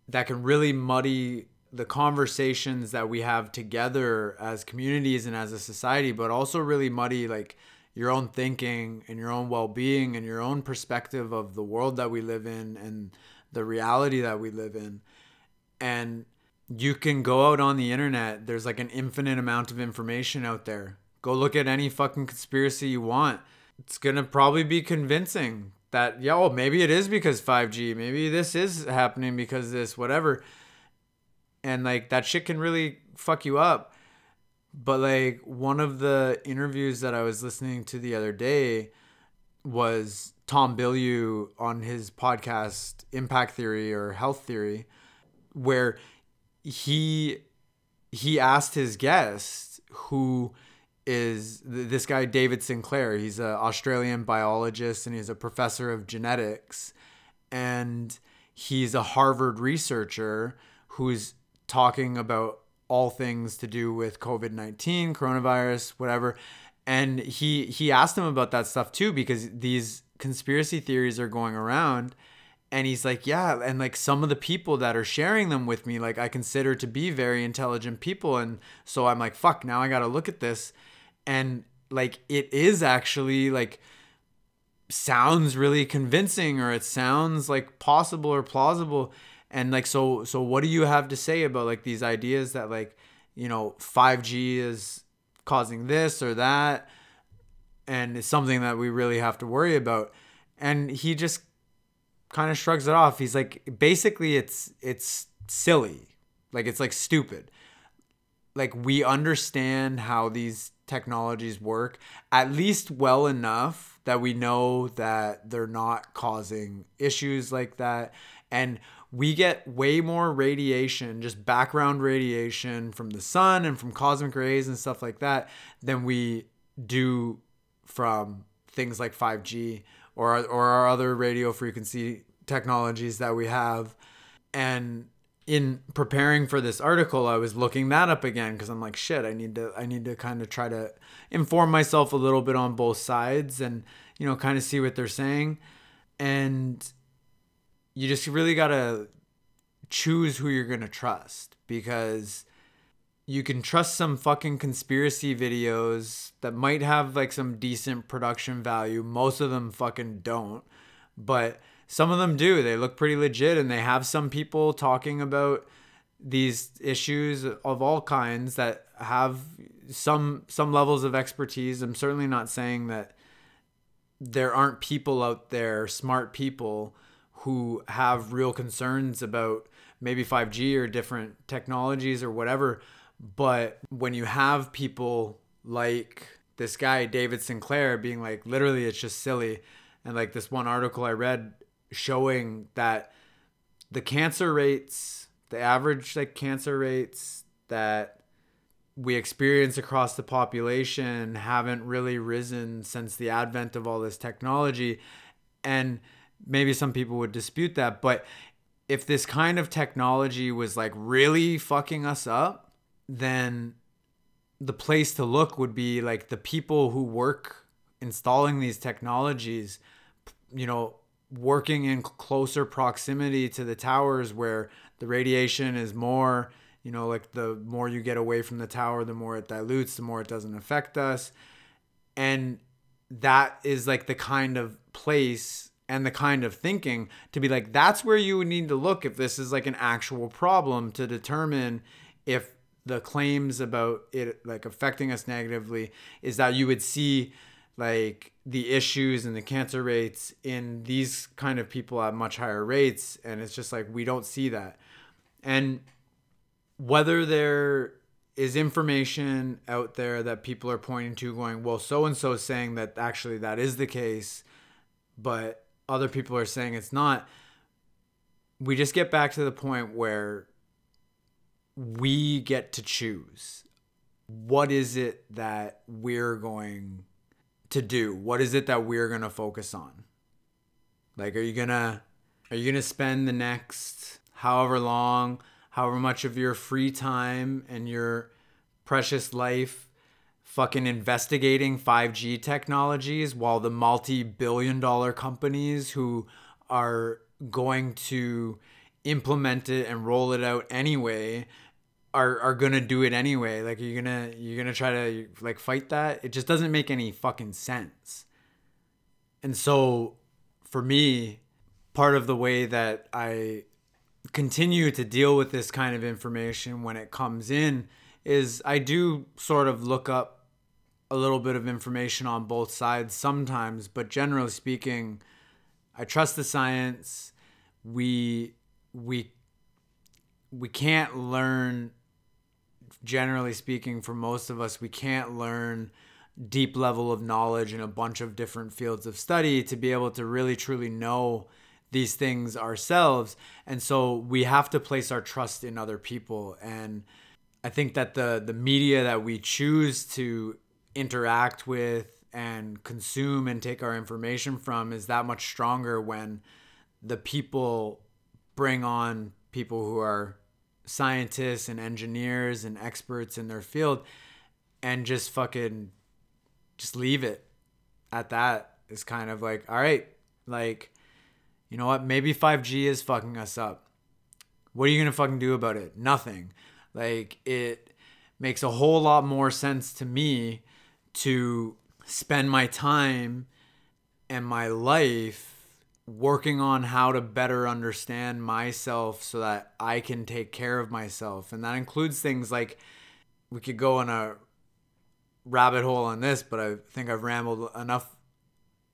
that can really muddy the conversations that we have together as communities and as a society but also really muddy like your own thinking and your own well-being and your own perspective of the world that we live in and the reality that we live in. And you can go out on the internet. There's like an infinite amount of information out there. Go look at any fucking conspiracy you want. It's gonna probably be convincing that yo maybe it is because 5g maybe this is happening because this whatever. And like that shit can really fuck you up but like one of the interviews that I was listening to the other day was Tom Bilyeu on his podcast Impact Theory or Health Theory, where he he asked his guest who is this guy David Sinclair. He's an Australian biologist and he's a professor of genetics, and he's a Harvard researcher who's talking about all things to do with COVID nineteen, coronavirus, whatever. And he he asked him about that stuff too because these conspiracy theories are going around. And he's like yeah and like some of the people that are sharing them with me like i consider to be very intelligent people. And so i'm like fuck now i gotta look at this. And like it is actually like sounds really convincing or it sounds like possible or plausible and like so so what do you have to say about like these ideas that like you know 5g is causing this or that and it's something that we really have to worry about and he just kind of shrugs it off. He's like, basically, it's it's silly, like it's like stupid. Like we understand how these technologies work at least well enough that we know that they're not causing issues like that, and we get way more radiation, just background radiation from the sun and from cosmic rays and stuff like that than we do from things like 5G or or our other radio frequency technologies that we have. And in preparing for this article, I was looking that up again because I'm like, shit, I need to I need to kind of try to inform myself a little bit on both sides and you know kind of see what they're saying. And you just really gotta choose who you're gonna trust because you can trust some fucking conspiracy videos that might have like some decent production value. Most of them fucking don't. But some of them do. They look pretty legit and they have some people talking about these issues of all kinds that have some some levels of expertise. I'm certainly not saying that there aren't people out there, smart people who have real concerns about maybe 5G or different technologies or whatever but when you have people like this guy, David Sinclair, being like, literally, it's just silly. And like this one article I read showing that the cancer rates, the average like cancer rates that we experience across the population haven't really risen since the advent of all this technology. And maybe some people would dispute that, but if this kind of technology was like really fucking us up, then the place to look would be like the people who work installing these technologies, you know, working in closer proximity to the towers where the radiation is more, you know, like the more you get away from the tower, the more it dilutes, the more it doesn't affect us. And that is like the kind of place and the kind of thinking to be like, that's where you would need to look if this is like an actual problem to determine if the claims about it like affecting us negatively is that you would see like the issues and the cancer rates in these kind of people at much higher rates. And it's just like we don't see that. And whether there is information out there that people are pointing to going well so and so saying that actually that is the case but other people are saying it's not we just get back to the point where we get to choose. What is it that we're going to do? What is it that we're going to focus on? Like are you going to are you going to spend the next however long, however much of your free time and your precious life fucking investigating 5G technologies while the multi-billion dollar companies who are going to implement it and roll it out anyway are are gonna do it anyway. Like you're gonna you're gonna try to like fight that. It just doesn't make any fucking sense. And so for me, part of the way that I continue to deal with this kind of information when it comes in is I do sort of look up a little bit of information on both sides sometimes, but generally speaking, I trust the science. We we we can't learn generally speaking, for most of us, we can't learn deep level of knowledge in a bunch of different fields of study to be able to really truly know these things ourselves. And so we have to place our trust in other people. And I think that the the media that we choose to interact with and consume and take our information from is that much stronger when the people bring on people who are scientists and engineers and experts in their field and just fucking just leave it at that is kind of like all right like you know what? Maybe 5g is fucking us up. What are you gonna fucking do about it? Nothing. Like it makes a whole lot more sense to me to spend my time and my life working on how to better understand myself so that I can take care of myself. And that includes things like we could go on a rabbit hole on this, but I think I've rambled enough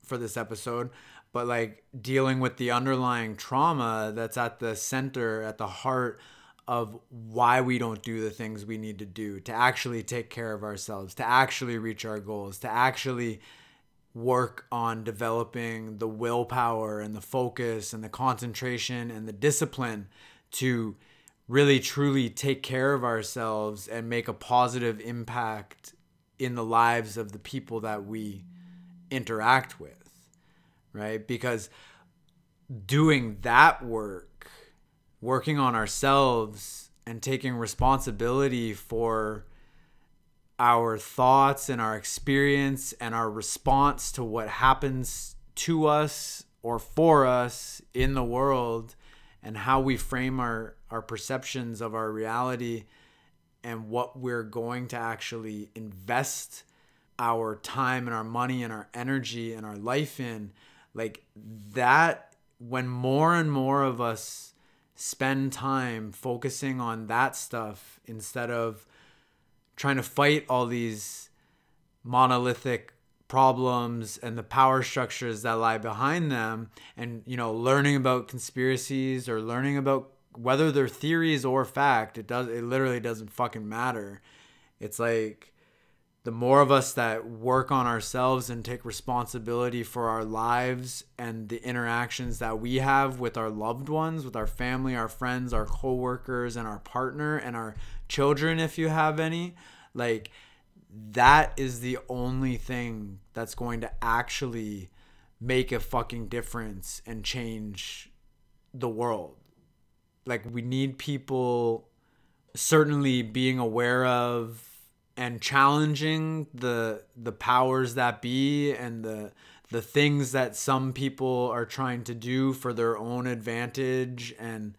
for this episode. But like dealing with the underlying trauma that's at the center, at the heart of why we don't do the things we need to do to actually take care of ourselves, to actually reach our goals, to actually work on developing the willpower and the focus and the concentration and the discipline to really truly take care of ourselves and make a positive impact in the lives of the people that we interact with, right? Because doing that work, working on ourselves and taking responsibility for our thoughts and our experience and our response to what happens to us or for us in the world and how we frame our, our perceptions of our reality and what we're going to actually invest our time and our money and our energy and our life in. Like that when more and more of us spend time focusing on that stuff instead of trying to fight all these monolithic problems and the power structures that lie behind them and you know learning about conspiracies or learning about whether they're theories or fact it does it literally doesn't fucking matter. It's like the more of us that work on ourselves and take responsibility for our lives and the interactions that we have with our loved ones, with our family, our friends, our coworkers, and our partner and our children, if you have any, like that is the only thing that's going to actually make a fucking difference and change the world. Like, we need people certainly being aware of and challenging the the powers that be and the the things that some people are trying to do for their own advantage and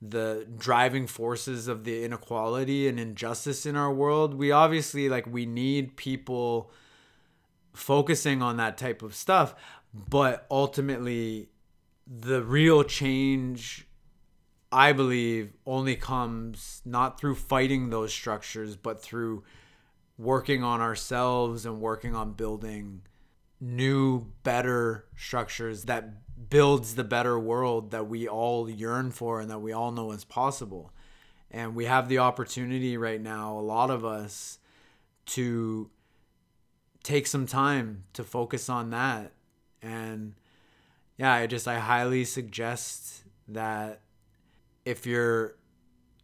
the driving forces of the inequality and injustice in our world. We obviously like we need people focusing on that type of stuff but ultimately the real change i believe only comes not through fighting those structures but through working on ourselves and working on building new better structures that builds the better world that we all yearn for and that we all know is possible. And we have the opportunity right now a lot of us to take some time to focus on that. And yeah i just i highly suggest that if you're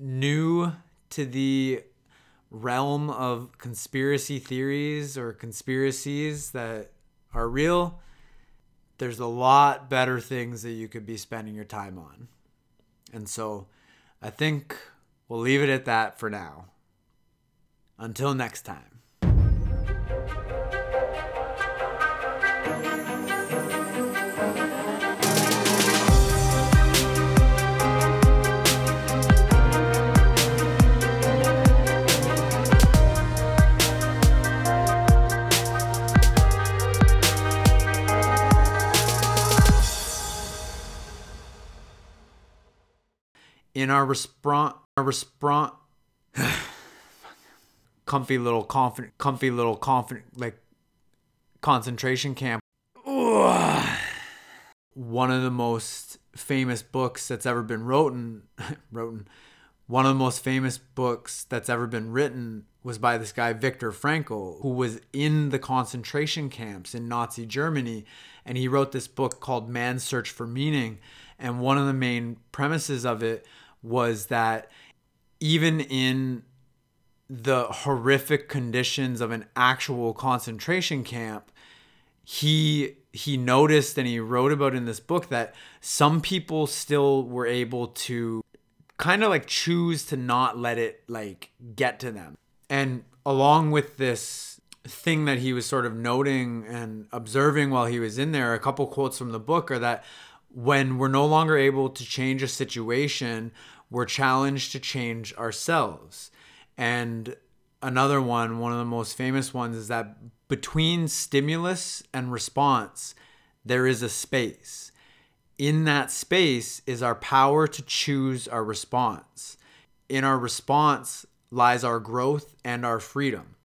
new to the realm of conspiracy theories or conspiracies that are real, there's a lot better things that you could be spending your time on. And so I think we'll leave it at that for now. Until next time. In our response, our response, comfy little confident, comfy little confident, like concentration camp. One of the most famous books that's ever been written, written, one of the most famous books that's ever been written was by this guy Viktor Frankl, who was in the concentration camps in Nazi Germany, and he wrote this book called Man's Search for Meaning. And one of the main premises of it was that even in the horrific conditions of an actual concentration camp, he he noticed and he wrote about in this book that some people still were able to kind of like choose to not let it like get to them. And along with this thing that he was sort of noting and observing while he was in there, a couple quotes from the book are that when we're no longer able to change a situation, we're challenged to change ourselves. And another one, one of the most famous ones, is that between stimulus and response, there is a space. In that space is our power to choose our response. In our response lies our growth and our freedom.